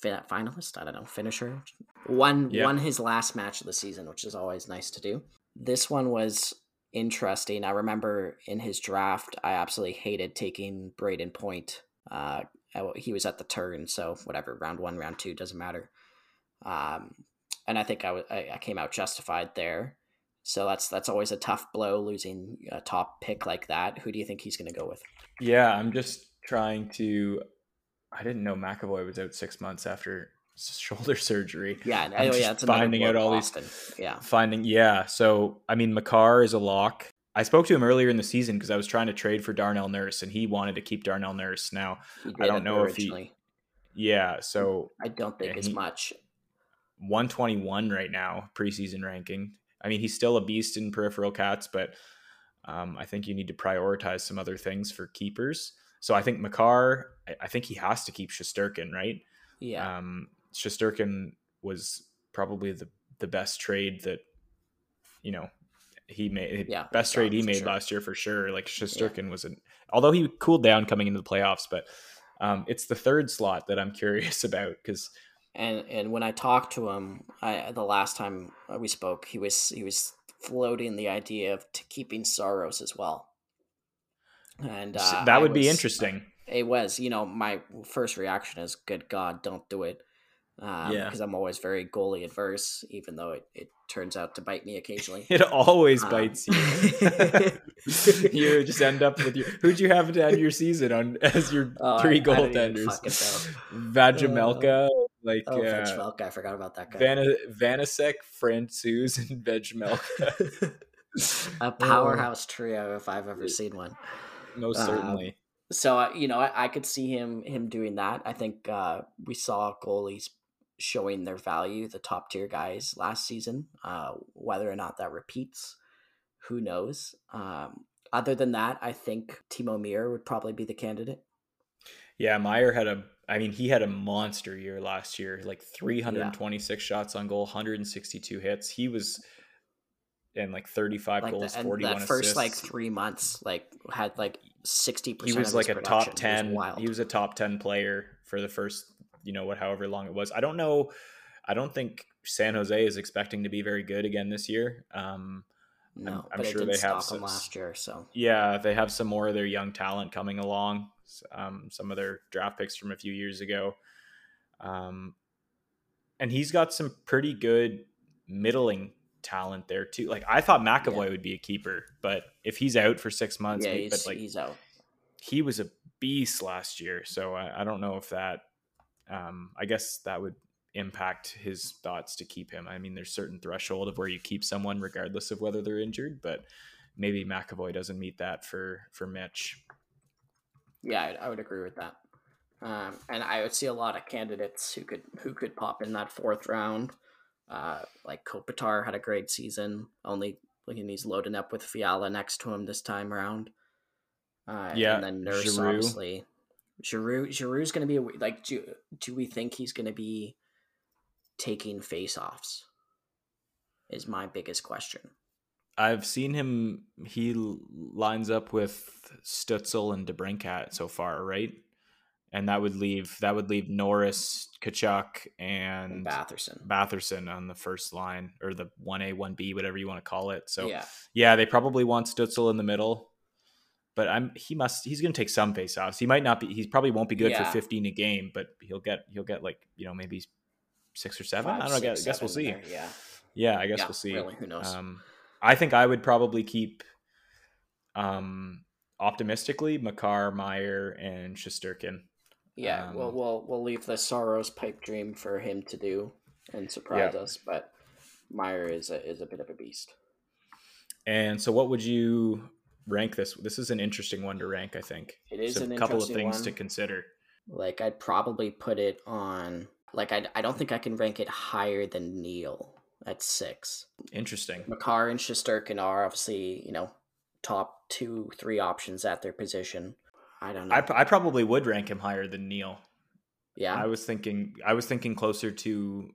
[SPEAKER 1] finalist. I don't know, finisher. Won yeah. won his last match of the season, which is always nice to do. This one was interesting. I remember in his draft, I absolutely hated taking Brayden Point. Uh, he was at the turn, so whatever, round one, round two, doesn't matter. Um, and I think I, w- I came out justified there. So that's that's always a tough blow losing a top pick like that. Who do you think he's going to go with?
[SPEAKER 2] Yeah, I'm just trying to. I didn't know McAvoy was out six months after shoulder surgery.
[SPEAKER 1] Yeah, oh, yeah, it's
[SPEAKER 2] finding out all Boston. these. Yeah, finding yeah. So I mean, Makar is a lock. I spoke to him earlier in the season because I was trying to trade for Darnell Nurse, and he wanted to keep Darnell Nurse. Now I don't know originally. if he. Yeah, so
[SPEAKER 1] I don't think as much.
[SPEAKER 2] 121 right now, preseason ranking. I mean, he's still a beast in peripheral cats, but um, I think you need to prioritize some other things for keepers. So I think Makar, I, I think he has to keep Shesterkin, right?
[SPEAKER 1] Yeah.
[SPEAKER 2] Um, Shesterkin was probably the the best trade that you know he made. Yeah, best trade he made sure. last year for sure. Like Shesterkin yeah. was an although he cooled down coming into the playoffs, but um, it's the third slot that I'm curious about because
[SPEAKER 1] and and when I talked to him, I the last time we spoke, he was he was floating the idea of keeping Saros as well. And uh,
[SPEAKER 2] that would was, be interesting.
[SPEAKER 1] It was, you know, my first reaction is, "Good God, don't do it." Um, yeah, because I'm always very goalie adverse, even though it, it turns out to bite me occasionally.
[SPEAKER 2] It always um, bites you. you just end up with your. Who'd you have to end your season on as your oh, three goaltenders? Vejmelka, uh, like
[SPEAKER 1] oh, uh, I forgot about that guy.
[SPEAKER 2] Van- Vanecek, Francouz, and Vejmelka.
[SPEAKER 1] a powerhouse trio, if I've ever seen one.
[SPEAKER 2] Most certainly.
[SPEAKER 1] Uh, so you know, I, I, could see him him doing that. I think uh, we saw goalies showing their value, the top tier guys last season. Uh, whether or not that repeats, who knows? Um, other than that, I think Timo Meier would probably be the candidate.
[SPEAKER 2] Yeah, Meier had a I mean, he had a monster year last year, like 326 yeah. shots on goal, 162 hits. He was and like 35 like goals, the, 41 that
[SPEAKER 1] first
[SPEAKER 2] assists.
[SPEAKER 1] like three months, like had like 60.
[SPEAKER 2] percent He was like a top 10. He was a top 10 player for the first, you know, what however long it was. I don't know. I don't think San Jose is expecting to be very good again this year. Um,
[SPEAKER 1] no, I'm, I'm sure they have some last year. So
[SPEAKER 2] yeah, they have some more of their young talent coming along um, some of their draft picks from a few years ago. Um, and he's got some pretty good middling talent there too. Like I thought McAvoy yeah. would be a keeper, but if he's out for six months,
[SPEAKER 1] yeah, he's,
[SPEAKER 2] but like
[SPEAKER 1] he's out.
[SPEAKER 2] He was a beast last year, so I, I don't know if that. Um, I guess that would impact his thoughts to keep him. I mean, there's certain threshold of where you keep someone regardless of whether they're injured, but maybe McAvoy doesn't meet that for for Mitch.
[SPEAKER 1] Yeah, I, I would agree with that. Um, and I would see a lot of candidates who could who could pop in that fourth round. Uh, like Kopitar had a great season. Only looking he's loading up with Fiala next to him this time around. Uh, yeah, and then Nurse Giroux. obviously. Giroux Giroux's going to be a, like. Do do we think he's going to be taking face-offs? Is my biggest question.
[SPEAKER 2] I've seen him. He lines up with Stützle and DeBrincat so far, right? And that would leave that would leave Norris, Tkachuk, and,
[SPEAKER 1] and Batherson.
[SPEAKER 2] Batherson on the first line or the one A, one B, whatever you want to call it. So
[SPEAKER 1] yeah,
[SPEAKER 2] yeah, they probably want Stützle in the middle. But I'm he must he's going to take some faceoffs. He might not be. He probably won't be good yeah. for 15 a game, but he'll get he'll get like you know maybe six or seven. Five, I don't know. Six, I guess, we'll see.
[SPEAKER 1] There, yeah.
[SPEAKER 2] Yeah, I guess
[SPEAKER 1] yeah,
[SPEAKER 2] we'll see.
[SPEAKER 1] Really, who knows?
[SPEAKER 2] Um, I think I would probably keep um optimistically Makar, Meier, and Shesterkin.
[SPEAKER 1] Yeah, um, well, we'll we'll leave the Saros pipe dream for him to do and surprise yeah. us, but Meier is a is a bit of a beast.
[SPEAKER 2] And so, what would you rank this? This is an interesting one to rank. I think
[SPEAKER 1] it is
[SPEAKER 2] a couple of things one. to consider.
[SPEAKER 1] Like I'd probably put it on. Like I I don't think I can rank it higher than Neil at six.
[SPEAKER 2] Interesting.
[SPEAKER 1] Makar and Shesterkin are obviously you know top two, three options at their position. I don't know.
[SPEAKER 2] I, I probably would rank him higher than Neal.
[SPEAKER 1] Yeah.
[SPEAKER 2] I was thinking I was thinking closer to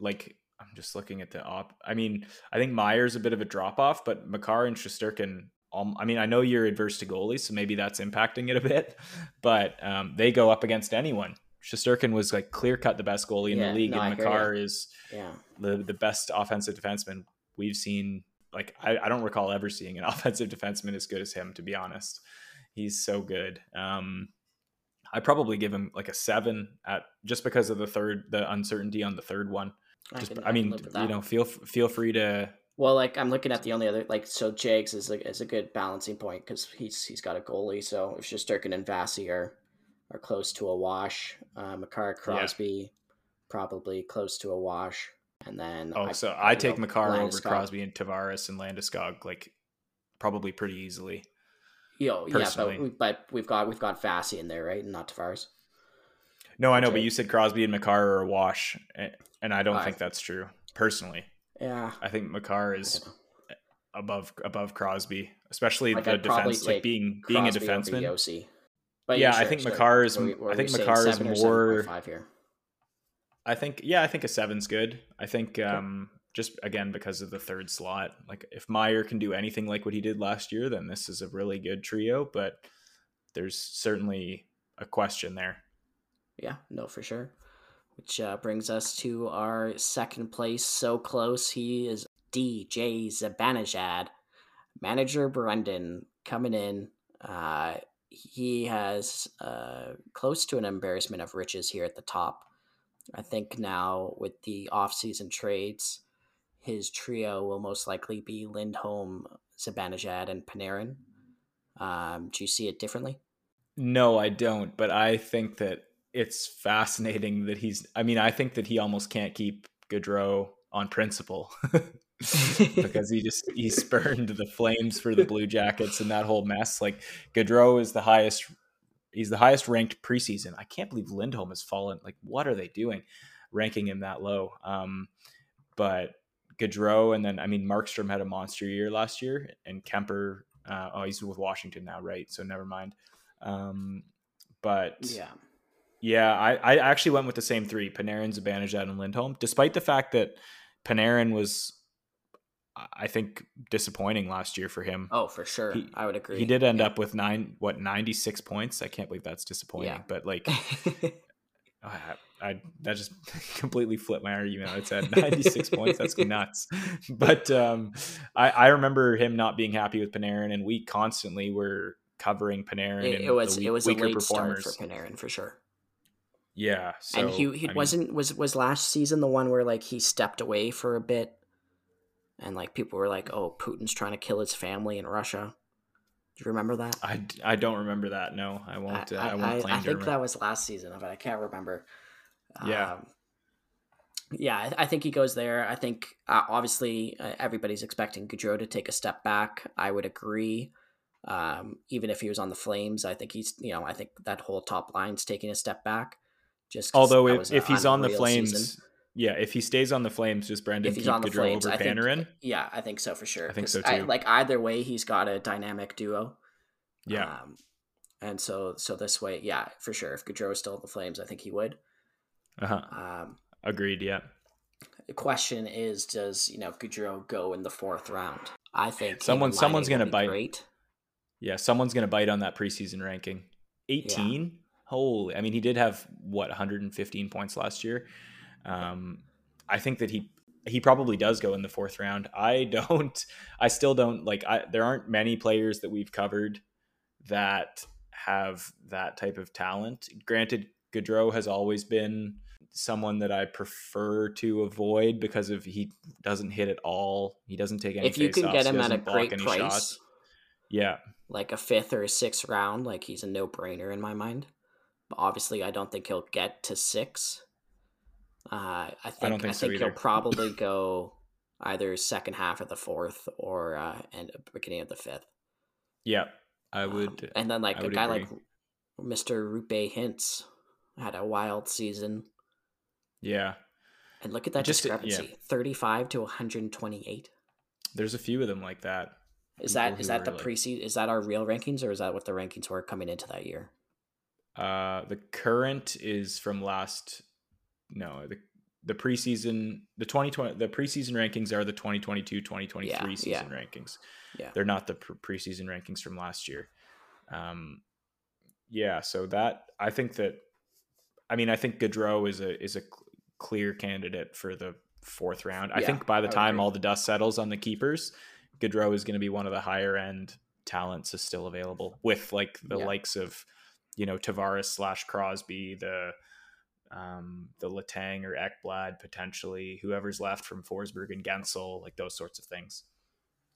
[SPEAKER 2] like I'm just looking at the op. I mean, I think Meier's a bit of a drop off, but Makar and Shesterkin. Um, I mean, I know you're adverse to goalies, so maybe that's impacting it a bit. But um, they go up against anyone. Shesterkin was like clear cut the best goalie in yeah, the league, no, and Makar is
[SPEAKER 1] yeah.
[SPEAKER 2] the the best offensive defenseman we've seen like I, I don't recall ever seeing an offensive defenseman as good as him. To be honest, he's so good. Um, I probably give him like a seven at just because of the third, the uncertainty on the third one. Just, I, can, I mean, I you know, feel feel free to
[SPEAKER 1] Well, like I'm looking at the only other like so Jags is a is a good balancing point because he's he's got a goalie. So if Shesterkin and Vasi are are close to a wash, uh, Makar Crosby yeah. probably close to a wash, and then
[SPEAKER 2] oh, I, so I take know, Makar over Crosby and Tavares and Landeskog like probably pretty easily.
[SPEAKER 1] Yo, yeah, but, we, but we've got we've got Vasi in there, right? Not Tavares.
[SPEAKER 2] No, I know, but you said Crosby and Makar are a wash, and I don't think that's true personally.
[SPEAKER 1] Yeah,
[SPEAKER 2] I think Makar is above above Crosby, especially like the I'd defense, like being being Crosby a defenseman. But yeah, sure, I think so Makar is. I think Makar is more.
[SPEAKER 1] Five here.
[SPEAKER 2] I think yeah, I think a seven's good. I think um, just again because of the third slot. Like if Meier can do anything like what he did last year, then this is a really good trio. But there's certainly a question there.
[SPEAKER 1] Yeah, no, for sure. Which uh, brings us to our second place. So close. He is DJ Zibanejad. Manager Brendan coming in. Uh, he has uh, close to an embarrassment of riches here at the top. I think now with the off-season trades, his trio will most likely be Lindholm, Zibanejad, and Panarin. Um, do you see it differently?
[SPEAKER 2] No, I don't. But I think that it's fascinating that he's. I mean, I think that he almost can't keep Gaudreau on principle because he just he spurned the Flames for the Blue Jackets and that whole mess. Like Gaudreau is the highest. He's the highest ranked preseason. I can't believe Lindholm has fallen. Like, what are they doing, ranking him that low? Um, but Gaudreau, and then I mean Markstrom had a monster year last year, and Kuemper. Uh, oh, he's with Washington now, right? So never mind. Um, but
[SPEAKER 1] yeah,
[SPEAKER 2] yeah, I, I actually went with the same three: Panarin, Zibanejad, and Lindholm. Despite the fact that Panarin was, I think, disappointing last year for him.
[SPEAKER 1] Oh, for sure, he, I would agree.
[SPEAKER 2] He did end yeah. up with nine, what ninety six points. I can't believe that's disappointing. Yeah. But like, I, I, that just completely flipped my argument. It said 96 points. That's nuts. But um, I, I remember him not being happy with Panarin, and we constantly were covering Panarin.
[SPEAKER 1] It, it was weak, it was a late start for Panarin for sure.
[SPEAKER 2] Yeah,
[SPEAKER 1] so, and he he I wasn't mean, was was last season the one where like he stepped away for a bit, and like people were like, "Oh, Putin's trying to kill his family in Russia." Do you remember that?
[SPEAKER 2] I, I don't remember that. No, I won't. I, uh, I won't I,
[SPEAKER 1] I think remember. that was last season, but I can't remember.
[SPEAKER 2] Yeah. Um,
[SPEAKER 1] yeah, I think he goes there. I think uh, obviously uh, everybody's expecting Gaudreau to take a step back. I would agree. Um, even if he was on the Flames, I think he's you know I think that whole top line's taking a step back.
[SPEAKER 2] Just although if, if he's on the Flames, season. yeah, if he stays on the Flames, just Brandon if he's keep on the Gaudreau Flames, over Panarin?
[SPEAKER 1] yeah, I think so for sure.
[SPEAKER 2] I think so too. I,
[SPEAKER 1] like either way, he's got a dynamic duo.
[SPEAKER 2] Yeah.
[SPEAKER 1] Um, and so so this way, yeah, for sure. If Gaudreau is still at the Flames, I think he would.
[SPEAKER 2] Uh-huh. Um, Agreed. Yeah.
[SPEAKER 1] The question is, does you know Gaudreau go in the fourth round? I think
[SPEAKER 2] someone someone's gonna bite. Great. Yeah, someone's gonna bite on that preseason ranking. Eighteen. Yeah. Holy! I mean, he did have what 115 points last year. Um, I think that he he probably does go in the fourth round. I don't. I still don't like. I, there aren't many players that we've covered that have that type of talent. Granted, Gaudreau has always been someone that I prefer to avoid because of he doesn't hit at all. He doesn't take any.
[SPEAKER 1] If you can get him at a great price, shots.
[SPEAKER 2] yeah,
[SPEAKER 1] like a fifth or a sixth round, like he's a no brainer in my mind. But obviously, I don't think he'll get to six. Uh, I think I, think, I so think he'll probably go either second half of the fourth or uh, and beginning of the fifth.
[SPEAKER 2] Yeah, I would. Um,
[SPEAKER 1] and then like I a guy agree. like Mister Roope Hintz had a wild season.
[SPEAKER 2] Yeah.
[SPEAKER 1] And look at that Just, discrepancy. Yeah. 35 to 128.
[SPEAKER 2] There's a few of them like that.
[SPEAKER 1] Is that is that the like... preseason is that our real rankings or is that what the rankings were coming into that year?
[SPEAKER 2] Uh the current is from last no, the the preseason the 2020 the preseason rankings are the 2022 2023 yeah, season yeah. rankings.
[SPEAKER 1] Yeah.
[SPEAKER 2] They're not the pre- preseason rankings from last year. Um yeah, so that I think that I mean I think Gaudreau is a is a clear candidate for the fourth round. I think by the time all the dust settles on the keepers, Gaudreau is going to be one of the higher end talents is still available with like the yeah. likes of, you know, Tavares slash Crosby, the um, the Letang or Ekblad potentially, whoever's left from Forsberg and Guentzel, like those sorts of things.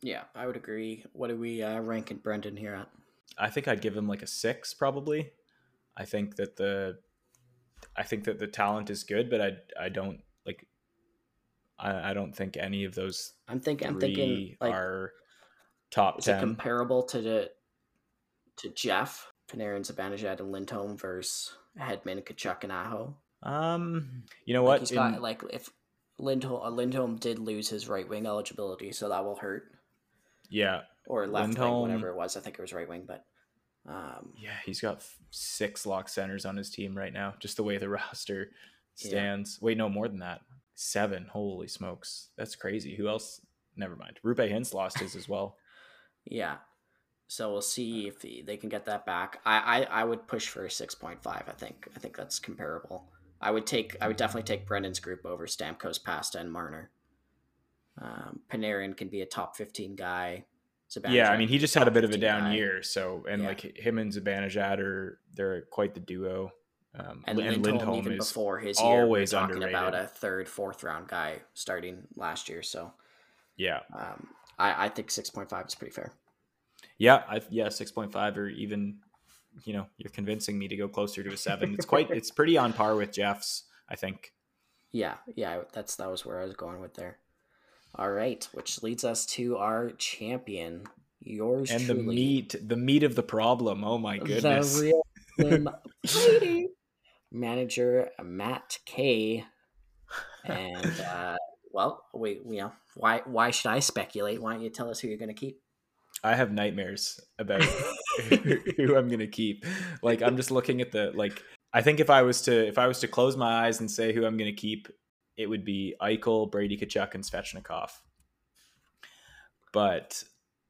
[SPEAKER 1] Yeah, I would agree. What do we uh, rank Brendan here at?
[SPEAKER 2] I think I'd give him like a six probably. I think that the I think that the talent is good, but I I don't like I, I don't think any of those
[SPEAKER 1] I'm thinking I'm thinking like
[SPEAKER 2] are top
[SPEAKER 1] is
[SPEAKER 2] ten.
[SPEAKER 1] it comparable to the to Jeff Panarin, Zibanejad, and Lindholm versus Hedman, Tkachuk, and Aho?
[SPEAKER 2] Um, you know
[SPEAKER 1] Like
[SPEAKER 2] what?
[SPEAKER 1] he's
[SPEAKER 2] In-
[SPEAKER 1] got like if Lindholm uh, Lindholm did lose his right wing eligibility, so that will hurt.
[SPEAKER 2] yeah,
[SPEAKER 1] Or left
[SPEAKER 2] Lindholm-
[SPEAKER 1] wing, whatever it was. I think it was right wing, but um,
[SPEAKER 2] yeah, he's got f- six lock centers on his team right now. Just the way the roster
[SPEAKER 1] Yeah.
[SPEAKER 2] stands. Wait, no, more than that. Seven. Holy smokes, that's crazy. Who else? Never mind. Roope Hintz lost his as well.
[SPEAKER 1] yeah. So we'll see if he, they can get that back. I, I I would push for a six point five. I think I think that's comparable. I would take I would definitely take Brendan's group over Stamkos, Pasta, and Marner. Um, Panarin can be a top fifteen guy.
[SPEAKER 2] Yeah, I mean, he just had a bit of a down year. So, and
[SPEAKER 1] Yeah.
[SPEAKER 2] like him and Zibanejad are they're quite the duo. Um,
[SPEAKER 1] And,
[SPEAKER 2] and
[SPEAKER 1] Lindholm,
[SPEAKER 2] Lindholm
[SPEAKER 1] even
[SPEAKER 2] is
[SPEAKER 1] before his year, we
[SPEAKER 2] always
[SPEAKER 1] talking
[SPEAKER 2] underrated.
[SPEAKER 1] about a third, fourth round guy starting last year. So
[SPEAKER 2] yeah,
[SPEAKER 1] um, I, I think six point five is pretty fair.
[SPEAKER 2] yeah, I, yeah, six point five or even, you know, you're convincing me to go closer to a seven. It's quite, it's pretty on par with Jeff's. I think.
[SPEAKER 1] Yeah, yeah, that's that was where I was going with there. All right, which leads us to our champion, yours
[SPEAKER 2] and
[SPEAKER 1] truly,
[SPEAKER 2] the meat the meat of the problem. Oh my goodness.
[SPEAKER 1] the real Slim manager Matt K. And uh, well, we you know why why should I speculate? Why don't you tell us who you're going to keep?
[SPEAKER 2] i have nightmares about who i'm gonna keep. Like i'm just looking at the like i think if i was to if i was to close my eyes and say who i'm gonna keep it would be eichel brady Tkachuk, and svechnikov but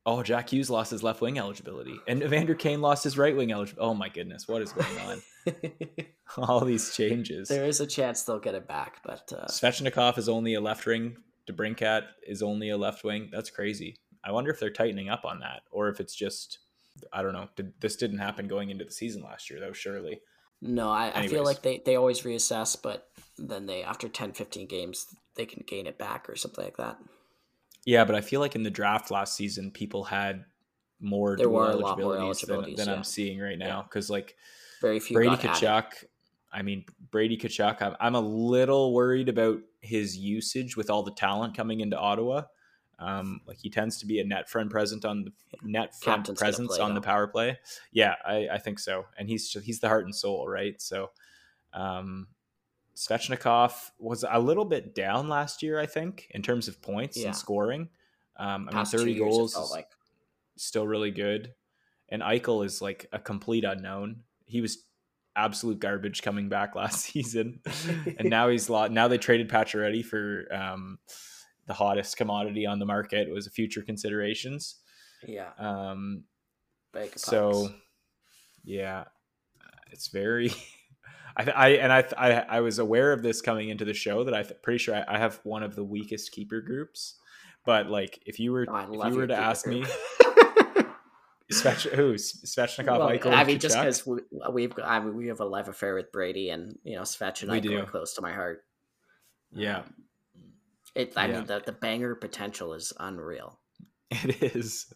[SPEAKER 2] oh jack hughes lost his left wing eligibility and evander kane lost his right wing eligibility oh my goodness what is going on all these changes
[SPEAKER 1] there is a chance they'll get it back, but uh,
[SPEAKER 2] Svechnikov is only a left wing. DeBrincat is only a left wing. That's crazy. I wonder if they're tightening up on that, or if it's just I don't know. Did, this didn't happen going into the season last year, though. Surely.
[SPEAKER 1] No, I, I feel like they, they always reassess, but then they after 10, 15 games, they can gain it back or something like that.
[SPEAKER 2] Yeah, but I feel like in the draft last season, people had more
[SPEAKER 1] There
[SPEAKER 2] dual
[SPEAKER 1] were a lot more
[SPEAKER 2] eligibilities than, than
[SPEAKER 1] yeah.
[SPEAKER 2] I'm seeing right now.
[SPEAKER 1] Yeah.
[SPEAKER 2] Because like
[SPEAKER 1] Very few.
[SPEAKER 2] Brady
[SPEAKER 1] got added.
[SPEAKER 2] Tkachuk, I mean Brady Tkachuk, I'm, I'm a little worried about his usage with all the talent coming into Ottawa. Um, like he tends to be a net front present on the net front
[SPEAKER 1] Captain's
[SPEAKER 2] presence
[SPEAKER 1] play,
[SPEAKER 2] on the power play. Yeah, I, I think so. And he's he's the heart and soul, right? So, um, Svechnikov was a little bit down last year, I think, in terms of points
[SPEAKER 1] Yeah.
[SPEAKER 2] and scoring. Um, I mean,
[SPEAKER 1] Past
[SPEAKER 2] thirty goals is
[SPEAKER 1] like
[SPEAKER 2] still really good. And Eichel is like a complete unknown. He was absolute garbage coming back last season, and now he's lot. Now they traded Pacioretty for um, the hottest commodity on the market. Was a future considerations.
[SPEAKER 1] yeah.
[SPEAKER 2] Um, so, yeah, it's very. I, I and I, I I was aware of this coming into the show that I th- pretty sure I, I have one of the weakest keeper groups. But like, if you were
[SPEAKER 1] Oh,
[SPEAKER 2] if you were to ask me,
[SPEAKER 1] group.
[SPEAKER 2] Svech, who Svechnikov,
[SPEAKER 1] Well,
[SPEAKER 2] Eichel,
[SPEAKER 1] I mean, just because we, we've got, I mean, we have a life affair with Brady, and you know, Svech and
[SPEAKER 2] We
[SPEAKER 1] Eichel
[SPEAKER 2] do.
[SPEAKER 1] are close to my heart.
[SPEAKER 2] Yeah.
[SPEAKER 1] Um, it. I
[SPEAKER 2] Yeah.
[SPEAKER 1] mean, the the banger potential is unreal.
[SPEAKER 2] It is.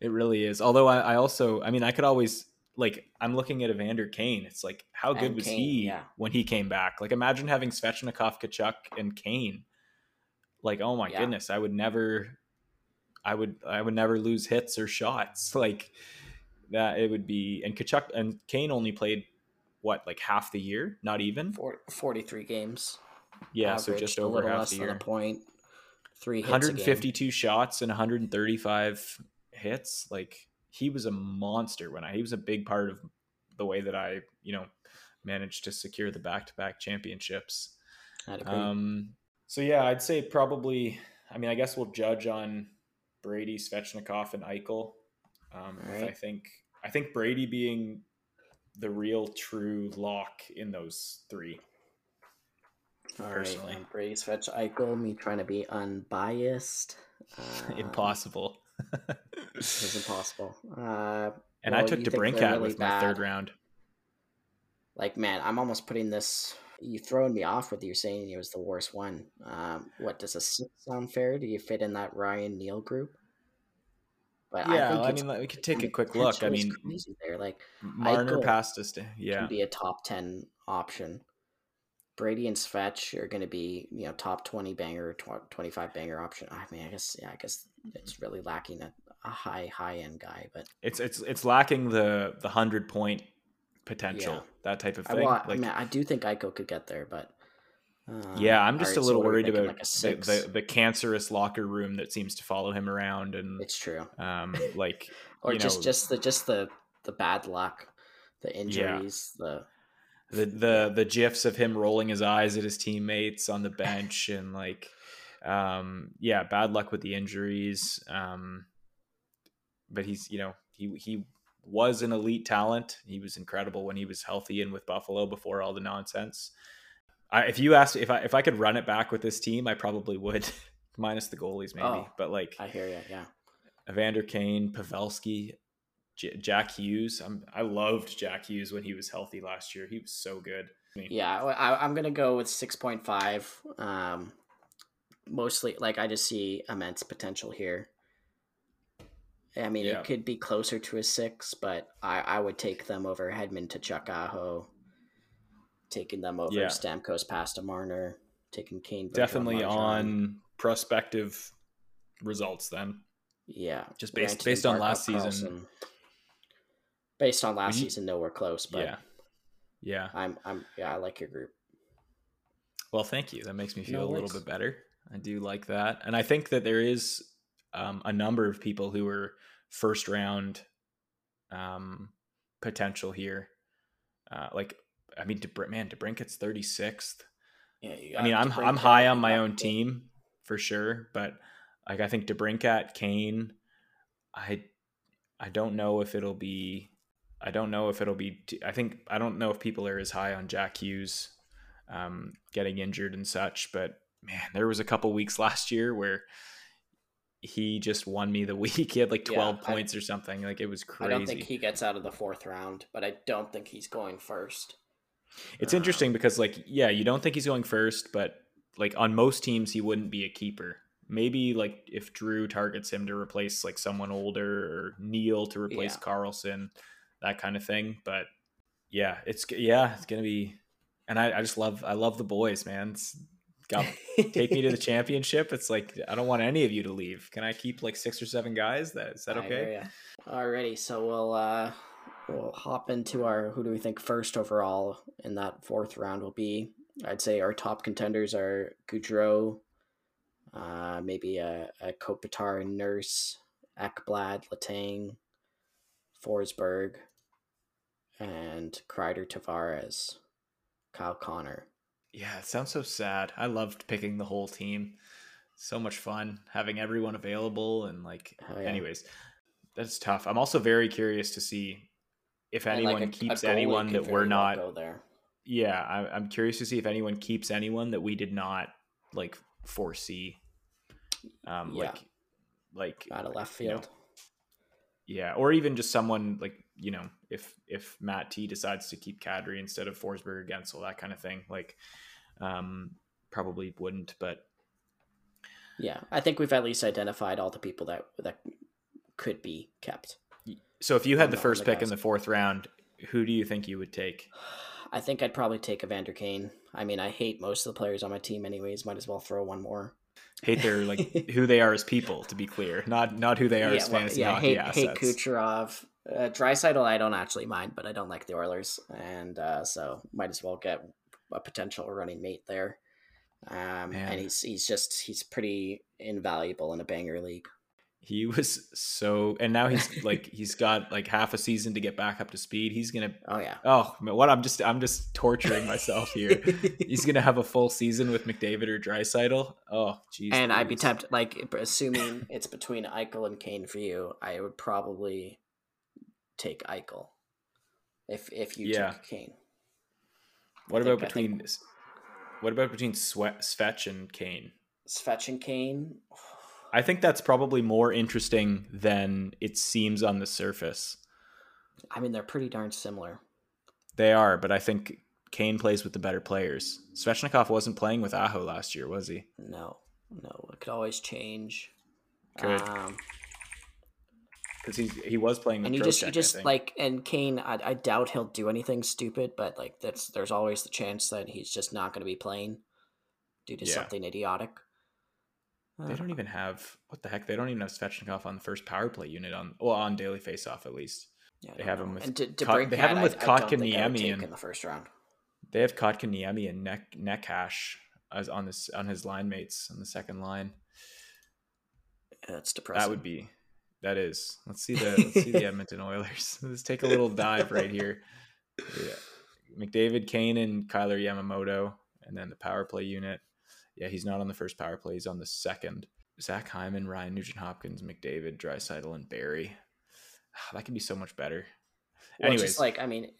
[SPEAKER 2] It really is. Although I, I also, I mean, I could always like. I'm looking at Evander Kane. It's like, how good
[SPEAKER 1] And
[SPEAKER 2] was
[SPEAKER 1] Kane,
[SPEAKER 2] he
[SPEAKER 1] yeah.
[SPEAKER 2] when he came back? Like, imagine having Svechnikov, Tkachuk, and Kane. Like, oh my
[SPEAKER 1] Yeah.
[SPEAKER 2] goodness, I would never, I would, I would never lose hits or shots. Like that, it would be. And Tkachuk and Kane only played what, like half the year? Not even.
[SPEAKER 1] For, Forty-three games.
[SPEAKER 2] Yeah, so just over half the year.
[SPEAKER 1] a point. Three hits a
[SPEAKER 2] 152 shots and 135 hits. Like he was a monster when I he was a big part of the way that I, you know, managed to secure the back-to-back championships. Um so yeah, I'd say probably I mean, I guess we'll judge on Brady, Svechnikov and Eichel. Um with, I think I think Brady being the real true lock in those three.
[SPEAKER 1] All right,
[SPEAKER 2] personally.
[SPEAKER 1] and Brady Svech Eichel, me trying to be unbiased. Uh,
[SPEAKER 2] Impossible.
[SPEAKER 1] It's impossible. Uh,
[SPEAKER 2] and I took
[SPEAKER 1] you think they're
[SPEAKER 2] DeBrincat
[SPEAKER 1] really
[SPEAKER 2] with my third round.
[SPEAKER 1] like man, I'm almost putting this you throwing me off with you saying he was the worst one. Um, what does a six sound fair? Do you fit in that Ryan Neal group?
[SPEAKER 2] But yeah, I, I mean, we could take a quick look. I mean,
[SPEAKER 1] there. Like
[SPEAKER 2] Marner Eichel passed us. To, yeah,
[SPEAKER 1] can be a top ten option. Brady and Svetch are going to be you know top twenty banger, twenty five banger option. I mean, I guess yeah, I guess it's really lacking a, a high high end guy, but
[SPEAKER 2] it's it's it's lacking the the hundred point potential, yeah. that type of thing. I,
[SPEAKER 1] well, like, I mean, I do think Eichel could get there, but
[SPEAKER 2] um, yeah, I'm just right, a little so worried about like the, the, the cancerous locker room that seems to follow him around, and
[SPEAKER 1] it's true.
[SPEAKER 2] Um, like
[SPEAKER 1] or just know, just the just the the bad luck, the injuries, yeah. the
[SPEAKER 2] the the the gifs of him rolling his eyes at his teammates on the bench, and like, um, yeah, bad luck with the injuries. Um, but he's you know he he was an elite talent. He was incredible when he was healthy and with Buffalo before all the nonsense. I, if you asked if I if I could run it back with this team, I probably would, minus the goalies maybe. Oh, but like
[SPEAKER 1] I hear you, yeah.
[SPEAKER 2] Evander Kane, Pavelski, J- Jack Hughes. I'm, I loved Jack Hughes when he was healthy last year. He was so good.
[SPEAKER 1] I mean, yeah, I, am gonna go with six point five. Um, mostly, like I just see immense potential here. I mean, yeah. it could be closer to a six, but I, I would take them over Hedman Tkachuk Aho taking them over yeah. Stamkos past a Marner, taking Kane.
[SPEAKER 2] Definitely on prospective results then.
[SPEAKER 1] Yeah,
[SPEAKER 2] just based based on last season.
[SPEAKER 1] Based on last you, season, nowhere close. But
[SPEAKER 2] yeah, yeah,
[SPEAKER 1] I'm I'm yeah, I like your group.
[SPEAKER 2] Well, thank you. That makes me feel no, a little bit better. I do like that, and I think that there is um, a number of people who are first round um, potential here. Uh, like I mean, DeBr- man, DeBrincat's 36th. Yeah, I mean, I'm I'm high on my own team for sure, but like I think DeBrincat, Kane, I I don't know if it'll be I don't know if it'll be I think I don't know if people are as high on Jack Hughes um, getting injured and such, but man, there was a couple weeks last year where he just won me the week. He had like 12 yeah, points I, or something. Like it was crazy.
[SPEAKER 1] I don't think he gets out of the fourth round, but I don't think he's going first.
[SPEAKER 2] It's interesting because like yeah, you don't think he's going first, but like on most teams he wouldn't be a keeper. Maybe like if Drew targets him to replace like someone older or Neil to replace yeah. Karlsson, that kind of thing. But yeah, it's yeah, it's gonna be and I, I just love I love the boys, man. It's got take me to the championship. It's like I don't want any of you to leave. Can I keep like six or seven guys? That is that okay?
[SPEAKER 1] Alrighty, so we'll uh we'll hop into our who do we think first overall in that fourth round will be. I'd say our top contenders are Gaudreau, uh, maybe a, a Kopitar Nurse, Ekblad, Letang, Forsberg, and Kreider Tavares, Kyle Connor.
[SPEAKER 2] Yeah, it sounds so sad. I loved picking the whole team. So much fun having everyone available and like yeah. anyways. That's tough. I'm also very curious to see if anyone like a, keeps a anyone that we're not
[SPEAKER 1] go there.
[SPEAKER 2] Yeah, I, am curious to see if anyone keeps anyone that we did not like foresee. Um, yeah. like, like
[SPEAKER 1] out of left field.
[SPEAKER 2] Know, yeah, or even just someone like you know, if if Matt T decides to keep Kadri instead of Forsberg or Guentzel, that kind of thing, like, um, probably wouldn't. But
[SPEAKER 1] yeah, I think we've at least identified all the people that that could be kept.
[SPEAKER 2] So if you had the first pick in the fourth round, who do you think you would take?
[SPEAKER 1] I think I'd probably take Evander Kane. I mean, I hate most of the players on my team, anyways. Might as well throw one more.
[SPEAKER 2] Hate their like who they are as people, to be clear, not not who they are yeah, as fantasy well, yeah, hockey
[SPEAKER 1] hate,
[SPEAKER 2] assets.
[SPEAKER 1] Hate Kucherov, uh, Draisaitl. I don't actually mind, but I don't like the Oilers, and uh, so might as well get a potential running mate there. Um, and he's he's just he's pretty invaluable in a banger league.
[SPEAKER 2] He was so, and now he's like he's got like half a season to get back up to speed. He's gonna.
[SPEAKER 1] Oh yeah.
[SPEAKER 2] Oh what I'm just I'm just torturing myself here. he's gonna have a full season with McDavid or Draisaitl. Oh jeez.
[SPEAKER 1] And I'd be tempted, like assuming it's between Eichel and Kane for you, I would probably take Eichel. If if you yeah. took Kane.
[SPEAKER 2] What about between? Think... What about between Svetch and Kane?
[SPEAKER 1] Svetch and Kane.
[SPEAKER 2] I think that's probably more interesting than it seems on the surface.
[SPEAKER 1] I mean, they're pretty darn similar.
[SPEAKER 2] They are, but I think Kane plays with the better players. Svechnikov wasn't playing with Aho last year, was he?
[SPEAKER 1] No, no, it could always change.
[SPEAKER 2] Could.
[SPEAKER 1] Um,
[SPEAKER 2] Because he he was playing
[SPEAKER 1] and you
[SPEAKER 2] Trocheck,
[SPEAKER 1] just, you just like, and Kane, I, I doubt he'll do anything stupid, but like that's there's always the chance that he's just not going to be playing due to
[SPEAKER 2] Yeah.
[SPEAKER 1] something idiotic.
[SPEAKER 2] They
[SPEAKER 1] Uh,
[SPEAKER 2] don't even have what the heck. They don't even have Svechnikov on the first power play unit on well on daily faceoff at least.
[SPEAKER 1] yeah,
[SPEAKER 2] they have him with
[SPEAKER 1] and to, to bring
[SPEAKER 2] they have him with
[SPEAKER 1] I, I don't I would
[SPEAKER 2] Kotkaniemi
[SPEAKER 1] in the first round.
[SPEAKER 2] They have Kotkaniemi and Neck Necas as on this on his line mates on the second line.
[SPEAKER 1] That's depressing.
[SPEAKER 2] That would be that is. Let's see the let's see the Edmonton Oilers. Let's take a little dive right here. Yeah. McDavid, Kane, and Kailer Yamamoto, and then the power play unit. Yeah, he's not on the first power play. He's on the second. Zach Hyman, Ryan Nugent Hopkins, McDavid, Draisaitl, and Barrie. Ah, that could be so much better.
[SPEAKER 1] Well,
[SPEAKER 2] Anyways,
[SPEAKER 1] just like I mean,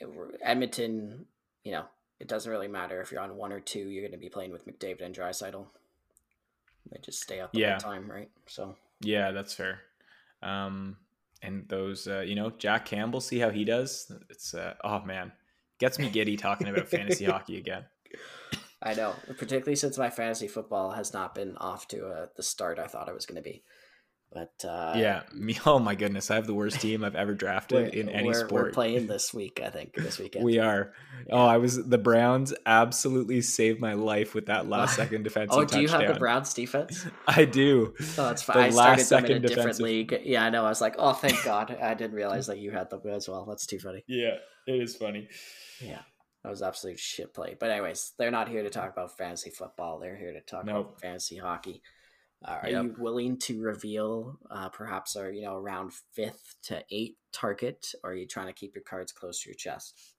[SPEAKER 1] Edmonton, you know, it doesn't really matter if you're on one or two. You're going to be playing with McDavid and Draisaitl. They just stay out the
[SPEAKER 2] Yeah.
[SPEAKER 1] whole time, right? So
[SPEAKER 2] Yeah, that's fair. Um, and those, uh, you know, Jack Campbell, see how he does. It's uh, oh man, gets me giddy talking about fantasy hockey again.
[SPEAKER 1] I know, particularly since my fantasy football has not been off to uh, the start I thought it was going to be. But uh,
[SPEAKER 2] yeah, me. Oh my goodness, I have the worst team I've ever drafted in any
[SPEAKER 1] we're,
[SPEAKER 2] sport.
[SPEAKER 1] we're playing this week. I think this weekend.
[SPEAKER 2] We are.
[SPEAKER 1] Yeah.
[SPEAKER 2] Oh, I was the Browns absolutely saved my life with that last second defensive
[SPEAKER 1] Oh, do you have the Browns defense?
[SPEAKER 2] I do.
[SPEAKER 1] Oh, that's fine.
[SPEAKER 2] The
[SPEAKER 1] I
[SPEAKER 2] last
[SPEAKER 1] started them in a
[SPEAKER 2] second
[SPEAKER 1] different
[SPEAKER 2] defensive-
[SPEAKER 1] league. Yeah, I know. I was like, oh, thank God. I didn't realize that you had them as well. That's too funny.
[SPEAKER 2] Yeah, it is funny.
[SPEAKER 1] Yeah, that was absolute shit play. But anyways, they're not here to talk about fantasy football. They're here to talk
[SPEAKER 2] Nope.
[SPEAKER 1] about fantasy hockey. Uh, are
[SPEAKER 2] Yep.
[SPEAKER 1] you willing to reveal uh, perhaps our you know around fifth to eighth target, or are you trying to keep your cards close to your chest?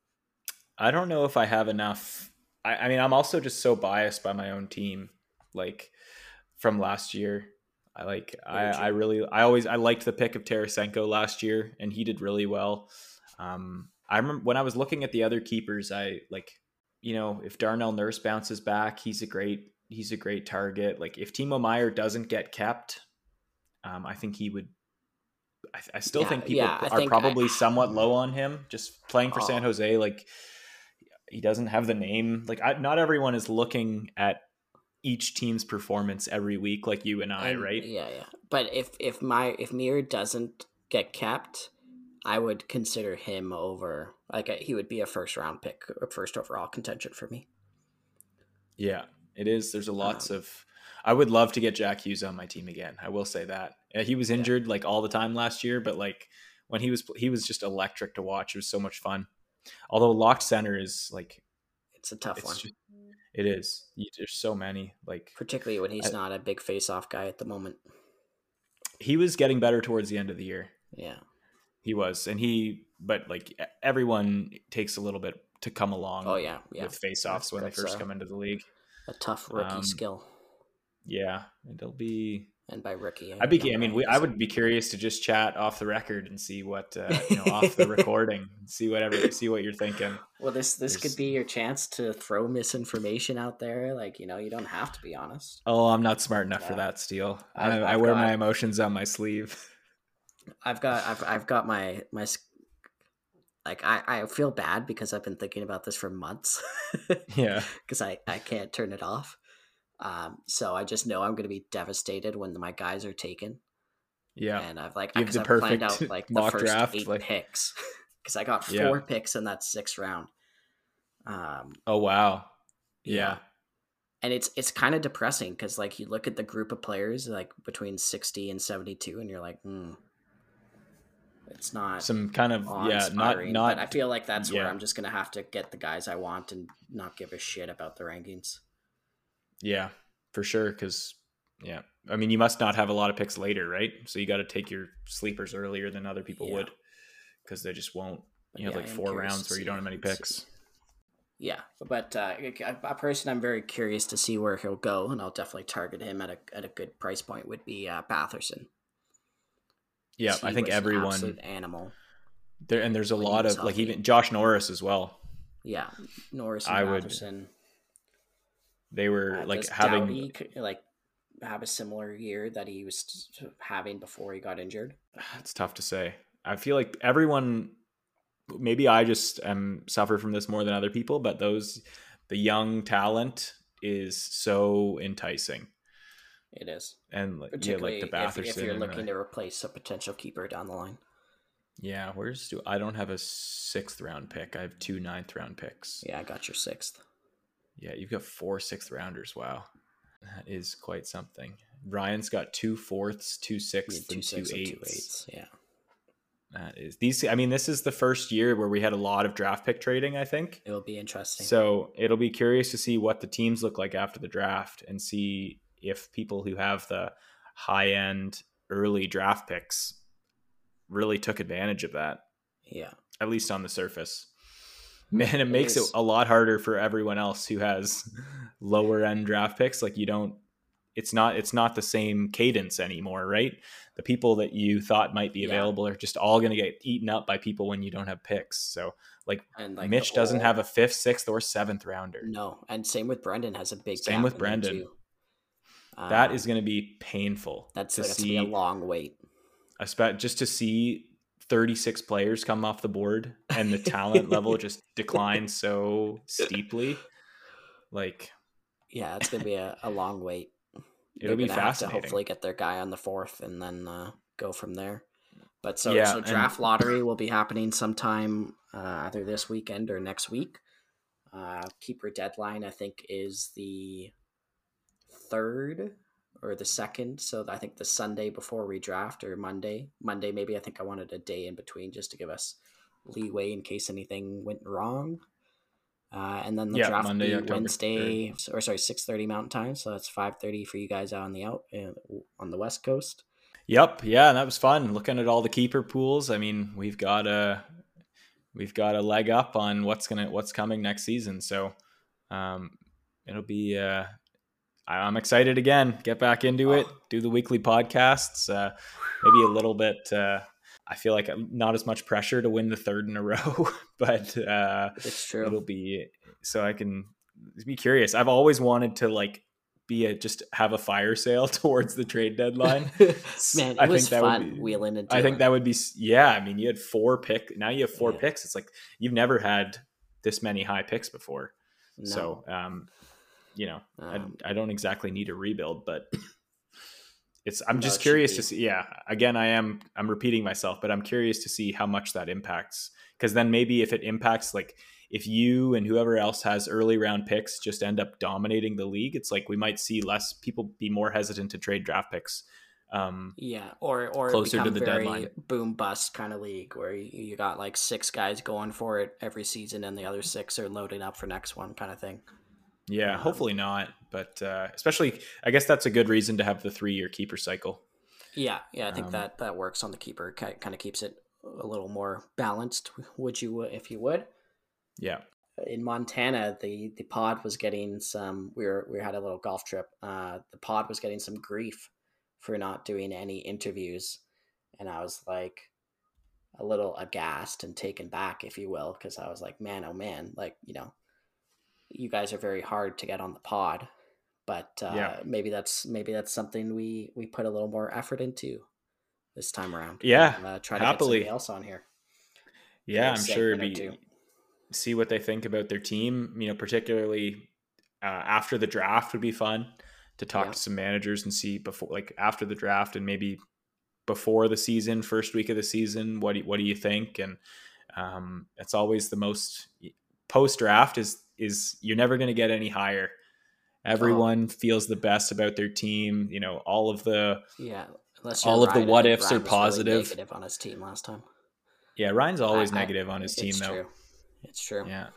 [SPEAKER 2] I don't know if I have enough. I, I mean, I'm also just so biased by my own team, like from last year. I like I, I really I always I liked the pick of Tarasenko last year, and he did really well. Um, I remember when I was looking at the other keepers, I like you know if Darnell Nurse bounces back, he's a great he's a great target. Like if Timo Meier doesn't get kept, um, I think he would. I, I still
[SPEAKER 1] Yeah,
[SPEAKER 2] think people
[SPEAKER 1] yeah,
[SPEAKER 2] are
[SPEAKER 1] think I-
[SPEAKER 2] probably somewhat low on him just playing for San
[SPEAKER 1] Oh.
[SPEAKER 2] Jose. Like he doesn't have the name. Like I, not everyone is looking at each team's performance every week like you and I,
[SPEAKER 1] And-
[SPEAKER 2] right?
[SPEAKER 1] Yeah, yeah. But if if my if Mir doesn't get kept, I would consider him over. Like a, he would be a first round pick first overall contention for me.
[SPEAKER 2] Yeah, it is. There's a lots
[SPEAKER 1] Um,
[SPEAKER 2] of. I would love to get Jack Hughes on my team again. I will say that he was injured like all the time last year, but like when he was, he was just electric to watch. It was so much fun. Although locked center is like
[SPEAKER 1] It's a tough
[SPEAKER 2] it's
[SPEAKER 1] one,
[SPEAKER 2] just, it is. There's so many. Like
[SPEAKER 1] particularly when he's
[SPEAKER 2] I-
[SPEAKER 1] not a big face off guy at the moment.
[SPEAKER 2] he was getting better towards the end of the year.
[SPEAKER 1] Yeah.
[SPEAKER 2] He was, and he, but like everyone takes a little bit to come along.
[SPEAKER 1] Oh yeah, yeah.
[SPEAKER 2] with face-offs when they first
[SPEAKER 1] uh,
[SPEAKER 2] come into the league.
[SPEAKER 1] A tough rookie
[SPEAKER 2] Um,
[SPEAKER 1] skill,
[SPEAKER 2] Yeah, it'll be.
[SPEAKER 1] and by rookie,
[SPEAKER 2] I'd be. I mean, we, I would be curious to just chat off the record and see what uh, you know off the recording, see whatever, see what you're thinking.
[SPEAKER 1] Well, this this
[SPEAKER 2] there's-
[SPEAKER 1] could be your chance to throw misinformation out there. Like you know, you don't have to be honest.
[SPEAKER 2] Oh, I'm not smart enough for that, Steele. I, I wear
[SPEAKER 1] got-
[SPEAKER 2] my emotions on my sleeve.
[SPEAKER 1] I've got I've I've got my my like I I feel bad because I've been thinking about this for months
[SPEAKER 2] yeah,
[SPEAKER 1] because I I can't turn it off. Um, so I just know I'm going to be devastated when my guys are taken,
[SPEAKER 2] yeah,
[SPEAKER 1] and I've like
[SPEAKER 2] You have the
[SPEAKER 1] I've planned
[SPEAKER 2] perfect
[SPEAKER 1] out like the
[SPEAKER 2] mock
[SPEAKER 1] first
[SPEAKER 2] draft,
[SPEAKER 1] eight
[SPEAKER 2] like-
[SPEAKER 1] picks because I got
[SPEAKER 2] Yeah.
[SPEAKER 1] four picks in that sixth round. Um,
[SPEAKER 2] Oh wow, yeah,
[SPEAKER 1] and it's it's kind of depressing because like you look at the group of players like between 60 and 72 and you're like hmm it's not
[SPEAKER 2] some kind of yeah, not not.
[SPEAKER 1] but i feel like that's where i'm just gonna have to get the guys i want and not give a shit about the rankings
[SPEAKER 2] Yeah, for sure. Because yeah, I mean, you must not have a lot of picks later, right? So you got to take your sleepers earlier than other people
[SPEAKER 1] Yeah.
[SPEAKER 2] would, because they just won't. You have
[SPEAKER 1] yeah,
[SPEAKER 2] like four rounds where you don't have many
[SPEAKER 1] see-
[SPEAKER 2] picks.
[SPEAKER 1] yeah but uh, a a person i'm very curious to see where he'll go and i'll definitely target him at a, at a good price point would be uh, batherson
[SPEAKER 2] Yeah, I think
[SPEAKER 1] an
[SPEAKER 2] everyone
[SPEAKER 1] absolute animal
[SPEAKER 2] there, and there's a lot of like even Josh Norris as well.
[SPEAKER 1] yeah norris and
[SPEAKER 2] I would-
[SPEAKER 1] batherson
[SPEAKER 2] They were
[SPEAKER 1] Uh,
[SPEAKER 2] like having
[SPEAKER 1] like have a similar year that he was having before he got injured.
[SPEAKER 2] it's tough to say. I feel like everyone maybe I just am suffer from this more than other people, but those the young talent is so enticing.
[SPEAKER 1] It is,
[SPEAKER 2] and like, yeah,
[SPEAKER 1] particularly
[SPEAKER 2] like the
[SPEAKER 1] if,
[SPEAKER 2] Batherson.
[SPEAKER 1] if you're looking to replace a potential keeper down the line.
[SPEAKER 2] yeah, where's do I don't have a sixth round pick. I have two ninth round picks.
[SPEAKER 1] Yeah, I got your sixth.
[SPEAKER 2] Yeah, you've got four sixth rounders. Wow, that is quite something. Ryan's got two fourths, two sixths,
[SPEAKER 1] two
[SPEAKER 2] and two eighths.
[SPEAKER 1] two eights. Yeah.
[SPEAKER 2] That is these. I mean, this is the first year where we had a lot of draft pick trading. I think.
[SPEAKER 1] It will be interesting.
[SPEAKER 2] So it'll be curious to see what the teams look like after the draft and see if people who have the high end early draft picks really took advantage of that,
[SPEAKER 1] yeah.
[SPEAKER 2] at least on the surface. Man, it
[SPEAKER 1] It
[SPEAKER 2] makes it a lot harder for everyone else who has lower end draft picks. Like you don't it's not it's not the same cadence anymore, right? The people that you thought might be
[SPEAKER 1] Yeah.
[SPEAKER 2] available are just all going to get eaten up by people when you don't have picks. So like
[SPEAKER 1] like
[SPEAKER 2] Mitch doesn't have a fifth, sixth, or seventh rounder.
[SPEAKER 1] No, and same with Brendan has a big.
[SPEAKER 2] Same with Brendan. That
[SPEAKER 1] Um,
[SPEAKER 2] going to be painful
[SPEAKER 1] that's
[SPEAKER 2] to see.
[SPEAKER 1] be a long wait.
[SPEAKER 2] I spe- just to see 36 players come off the board and the talent level just decline so steeply. Like
[SPEAKER 1] Yeah, it's gonna be a, a long wait.
[SPEAKER 2] It'll be
[SPEAKER 1] have to hopefully get their guy on the fourth and then uh, go from there. But so,
[SPEAKER 2] Yeah,
[SPEAKER 1] so
[SPEAKER 2] and-
[SPEAKER 1] draft lottery will be happening sometime uh, either this weekend or next week. Uh, keeper deadline, I think, is the third or the second. So I think the Sunday before we draft or Monday. Monday, maybe. I think I wanted a day in between just to give us leeway in case anything went wrong. Uh, and then the
[SPEAKER 2] Yeah,
[SPEAKER 1] draft
[SPEAKER 2] Monday,
[SPEAKER 1] will be
[SPEAKER 2] October
[SPEAKER 1] Wednesday, or sorry, six thirty Mountain Time. So that's five thirty for you guys out on the out uh, on the West Coast.
[SPEAKER 2] Yep, yeah, and that was fun looking at all the keeper pools. I mean, we've got a we've got a leg up on what's gonna what's coming next season. So um, it'll be. Uh, I'm excited again. Get back into it. Do the weekly podcasts. Uh, maybe a little bit. Uh, I feel like not as much pressure to win the third in a row, but uh,
[SPEAKER 1] It's true.
[SPEAKER 2] it'll be so I can be curious. I've always wanted to like be a just have a fire sale towards the trade deadline.
[SPEAKER 1] Man, it
[SPEAKER 2] I
[SPEAKER 1] was
[SPEAKER 2] think that would be-
[SPEAKER 1] wheeling and
[SPEAKER 2] I think that would be yeah. I mean, you had four pick. Now you have four
[SPEAKER 1] Yeah.
[SPEAKER 2] picks. It's like you've never had this many high picks before.
[SPEAKER 1] No.
[SPEAKER 2] So, um, you know,
[SPEAKER 1] Um,
[SPEAKER 2] I, I don't exactly need a rebuild, but it's. I'm just curious to see. Yeah, again, I am. I'm repeating myself, but I'm curious to see how much that impacts. Because then maybe if it impacts, like if you and whoever else has early round picks just end up dominating the league, it's like we might see less people be more hesitant to trade draft picks. Um,
[SPEAKER 1] Yeah, or or
[SPEAKER 2] Closer to the
[SPEAKER 1] very
[SPEAKER 2] deadline.
[SPEAKER 1] boom bust kind of league where you, you got like six guys going for it every season, and the other six are loading up for next one, kind of thing.
[SPEAKER 2] Yeah,
[SPEAKER 1] Um,
[SPEAKER 2] hopefully not. But uh, especially, I guess that's a good reason to have the three-year keeper cycle.
[SPEAKER 1] Yeah, yeah, I think
[SPEAKER 2] Um,
[SPEAKER 1] that that works on the keeper. Kind of keeps it a little more balanced. Would you, if you would?
[SPEAKER 2] Yeah,
[SPEAKER 1] in Montana, the the pod was getting some. We were we had a little golf trip. Uh, the pod was getting some grief for not doing any interviews, and I was like a little aghast and taken back, if you will, because I was like, man, oh man, like you know, you guys are very hard to get on the pod, but uh,
[SPEAKER 2] Yeah.
[SPEAKER 1] maybe that's maybe that's something we we put a little more effort into this time around.
[SPEAKER 2] Yeah,
[SPEAKER 1] and, uh, try to
[SPEAKER 2] happily.
[SPEAKER 1] get somebody else on here.
[SPEAKER 2] yeah, I'm sure.
[SPEAKER 1] segment
[SPEAKER 2] Be, see what they think about their team. You know, particularly uh, after the draft would be fun to talk
[SPEAKER 1] Yeah.
[SPEAKER 2] to some managers and see before, like after the draft and maybe before the season, first week of the season. What do, what do you think? And um, it's always the most post draft is is you're never going to get any higher. Everyone feels the best about their team. You know, all of the
[SPEAKER 1] Yeah,
[SPEAKER 2] All of the what ifs are
[SPEAKER 1] was really
[SPEAKER 2] positive.
[SPEAKER 1] negative on his team last time.
[SPEAKER 2] yeah. Ryan's always
[SPEAKER 1] I- I-
[SPEAKER 2] negative on his team
[SPEAKER 1] it's
[SPEAKER 2] though.
[SPEAKER 1] True. It's true.
[SPEAKER 2] Yeah,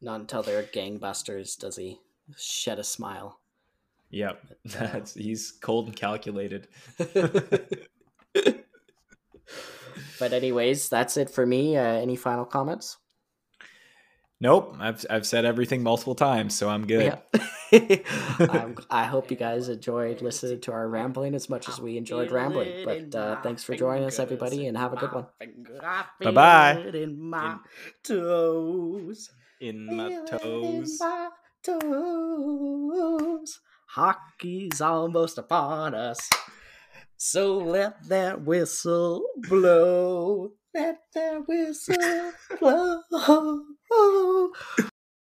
[SPEAKER 1] Not until they're gangbusters does he shed a smile.
[SPEAKER 2] yep.
[SPEAKER 1] uh,
[SPEAKER 2] That's he's cold and calculated.
[SPEAKER 1] but anyways, that's it for me. Uh, any final comments?
[SPEAKER 2] Nope, I've I've said everything multiple times, so I'm good.
[SPEAKER 1] Yeah. um, I hope you guys enjoyed listening to our rambling as much as we enjoyed rambling. But uh, thanks for joining us, everybody, and have a good one.
[SPEAKER 2] Bye-bye.
[SPEAKER 1] In my toes.
[SPEAKER 2] In my toes.
[SPEAKER 1] in my toes. Hockey's almost upon us. So let that whistle blow. Let the whistle blow oh.